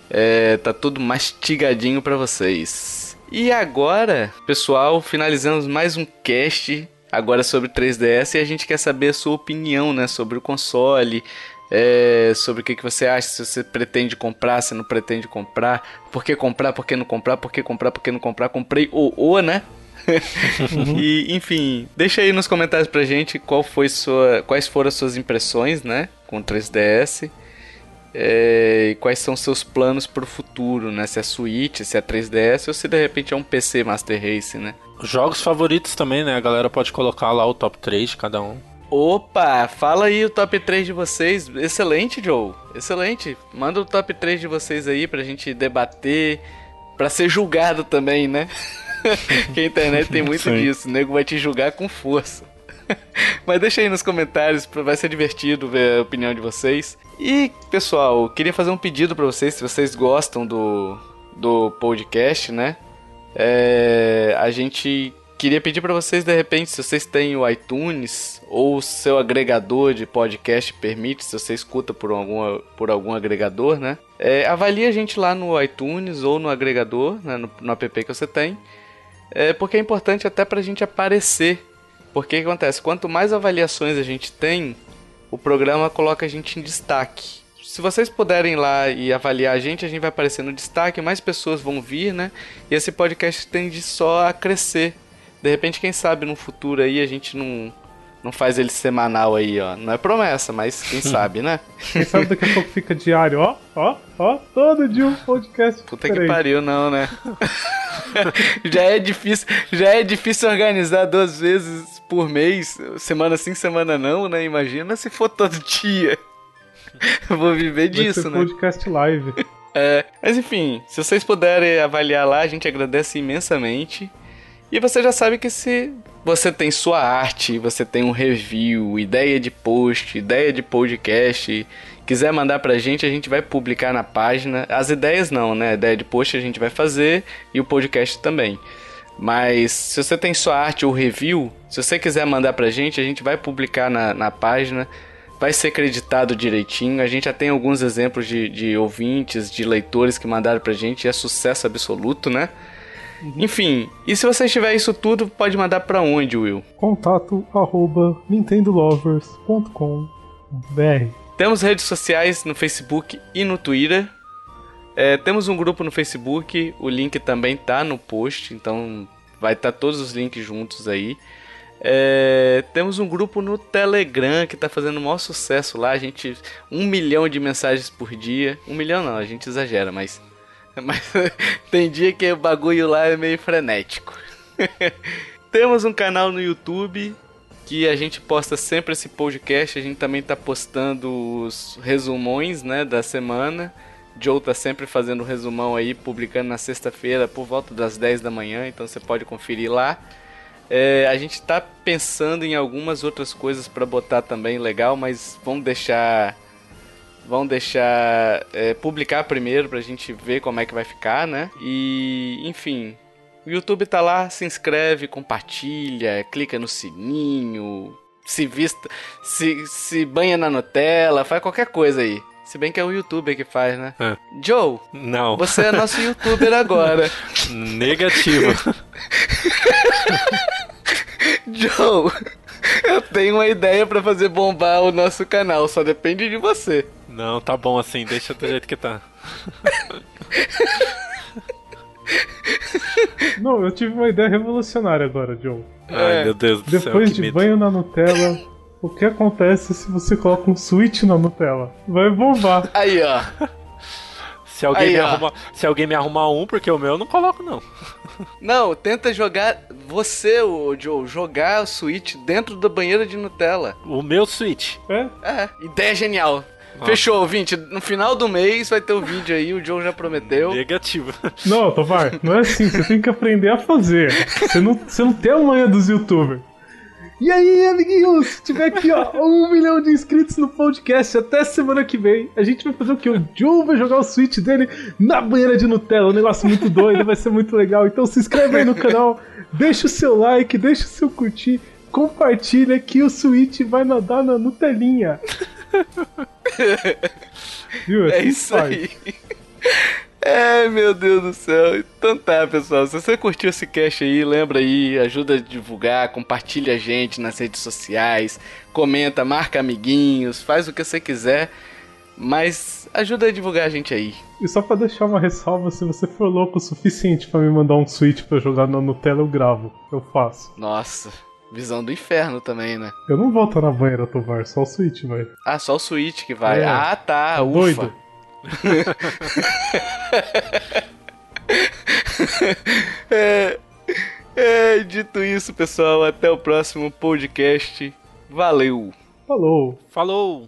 É, tá tudo mastigadinho pra vocês. E agora, pessoal, finalizamos mais um cast agora sobre 3DS e a gente quer saber a sua opinião, né, sobre o console. é, sobre o que, que você acha, se você pretende comprar, se não pretende comprar, por que comprar, por que não comprar, por que comprar, por que não comprar, comprei ou ou, né? <laughs> e, enfim, deixa aí nos comentários pra gente qual foi sua, quais foram as suas impressões, né, com o 3DS. É, e quais são seus planos pro futuro, né? Se é Switch, se é 3DS ou se de repente é um PC Master Race, né? Jogos favoritos também, né? A galera pode colocar lá o top 3 de cada um. Opa, fala aí o top 3 de vocês. Excelente, Joe. Excelente. Manda o top 3 de vocês aí pra gente debater, pra ser julgado também, né? <laughs> que a internet tem muito Sim. disso. O nego vai te julgar com força. <laughs> Mas deixa aí nos comentários, vai ser divertido ver a opinião de vocês. E, pessoal, queria fazer um pedido pra vocês, se vocês gostam do, do podcast, né? É, a gente queria pedir pra vocês, de repente, se vocês têm o iTunes ou o seu agregador de podcast permite, se você escuta por, alguma, por algum agregador, né? É, avalie a gente lá no iTunes ou no agregador, né, no, no app que você tem. É, porque é importante até pra gente aparecer. Porque o que acontece? Quanto mais avaliações a gente tem, o programa coloca a gente em destaque. Se vocês puderem ir lá e avaliar a gente, a gente vai aparecer no destaque, mais pessoas vão vir, né? E esse podcast tende só a crescer. De repente, quem sabe no futuro aí a gente não, não faz ele semanal aí, ó. Não é promessa, mas quem <laughs> sabe, né? Quem sabe daqui a pouco fica diário, ó, ó, ó, todo dia um podcast. Puta que diferente. pariu, não, né? <laughs> já é difícil, já é difícil organizar duas vezes por mês, semana sim, semana não, né? Imagina se for todo <laughs> dia. Eu Vou viver Vai disso, ser né? podcast live. <laughs> É, mas enfim, se vocês puderem avaliar lá, a gente agradece imensamente. E você já sabe que se você tem sua arte, você tem um review, ideia de post, ideia de podcast, quiser mandar pra gente, a gente vai publicar na página. As ideias não, né? A ideia de post a gente vai fazer e o podcast também. Mas se você tem sua arte ou review, se você quiser mandar pra gente, a gente vai publicar na, na página. Vai ser acreditado direitinho. A gente já tem alguns exemplos de, de ouvintes, de leitores que mandaram pra gente. E é sucesso absoluto, né? Enfim, e se você tiver isso tudo, pode mandar pra onde, Will? Contato arroba nintendolovers.com.br Temos redes sociais no Facebook e no Twitter. É, temos um grupo no Facebook, o link também tá no post, então vai estar todos os links juntos aí. É, temos um grupo no Telegram que tá fazendo o maior sucesso lá. A gente. Um milhão de mensagens por dia. Um milhão não, a gente exagera, mas. <laughs> Mas <laughs> tem dia que o bagulho lá é meio frenético. <laughs> temos um canal no YouTube que a gente posta sempre esse podcast. A gente também tá postando os resumões, né, da semana. Joe tá sempre fazendo o resumão aí, publicando na sexta-feira por volta das 10 da manhã, então você pode conferir lá. É, a gente tá pensando em algumas outras coisas para botar também legal, mas vamos deixar vamos deixar é, publicar primeiro pra gente ver como é que vai ficar, né? E enfim, o YouTube tá lá, se inscreve, compartilha, clica no sininho, se vista, se, se banha na Nutella, faz qualquer coisa aí. Se bem que é o YouTuber que faz, né? É. Joe, Não. você é nosso YouTuber agora. <laughs> Negativo. <laughs> Joe, eu tenho uma ideia pra fazer bombar o nosso canal, só depende de você. Não, tá bom assim, deixa do jeito que tá. <laughs> Não, eu tive uma ideia revolucionária agora, Joe. Ai, meu Deus do céu, Depois de medo. banho na Nutella, o que acontece se você coloca um switch na Nutella? Vai bombar. <laughs> Aí, ó. Se alguém, Aí, me ó. arruma, se alguém me arrumar um, porque o meu eu não coloco, não. <laughs> Não, tenta jogar você, o Joe, jogar o Switch dentro da banheira de Nutella. O meu Switch. É? É, ideia genial. Fechou, ouvinte. No final do mês vai ter o vídeo aí, o Joe já prometeu. Negativo. Não, Tovar, não é assim. Você tem que aprender a fazer. Você não, você não tem a manha dos youtubers. E aí, amiguinhos, se tiver aqui, ó, um milhão de inscritos no podcast até semana que vem, a gente vai fazer o quê? O Joe vai jogar o Switch dele na banheira de Nutella, um negócio muito doido, vai ser muito legal. Então se inscreve aí no canal, deixa o seu like, deixa o seu curtir, compartilha que o Switch vai nadar na Nutelinha. <laughs> Viu? É Assim isso aí. Ai, meu Deus do céu. Então tá, pessoal. Se você curtiu esse cast aí, lembra aí, ajuda a divulgar, compartilha a gente nas redes sociais, comenta, marca amiguinhos, faz o que você quiser. Mas ajuda a divulgar a gente aí. E só pra deixar uma ressalva, se você for louco o suficiente pra me mandar um Switch pra jogar na Nutella, eu gravo. Eu faço. Nossa, visão do inferno também, né? Eu não volto na banheira, Tovar, só o Switch, vai. Ah, só o Switch que vai. É. Ah, tá, Tá ufa. doido? <laughs> É, é, dito isso, pessoal, até o próximo podcast. Valeu! Falou. Falou!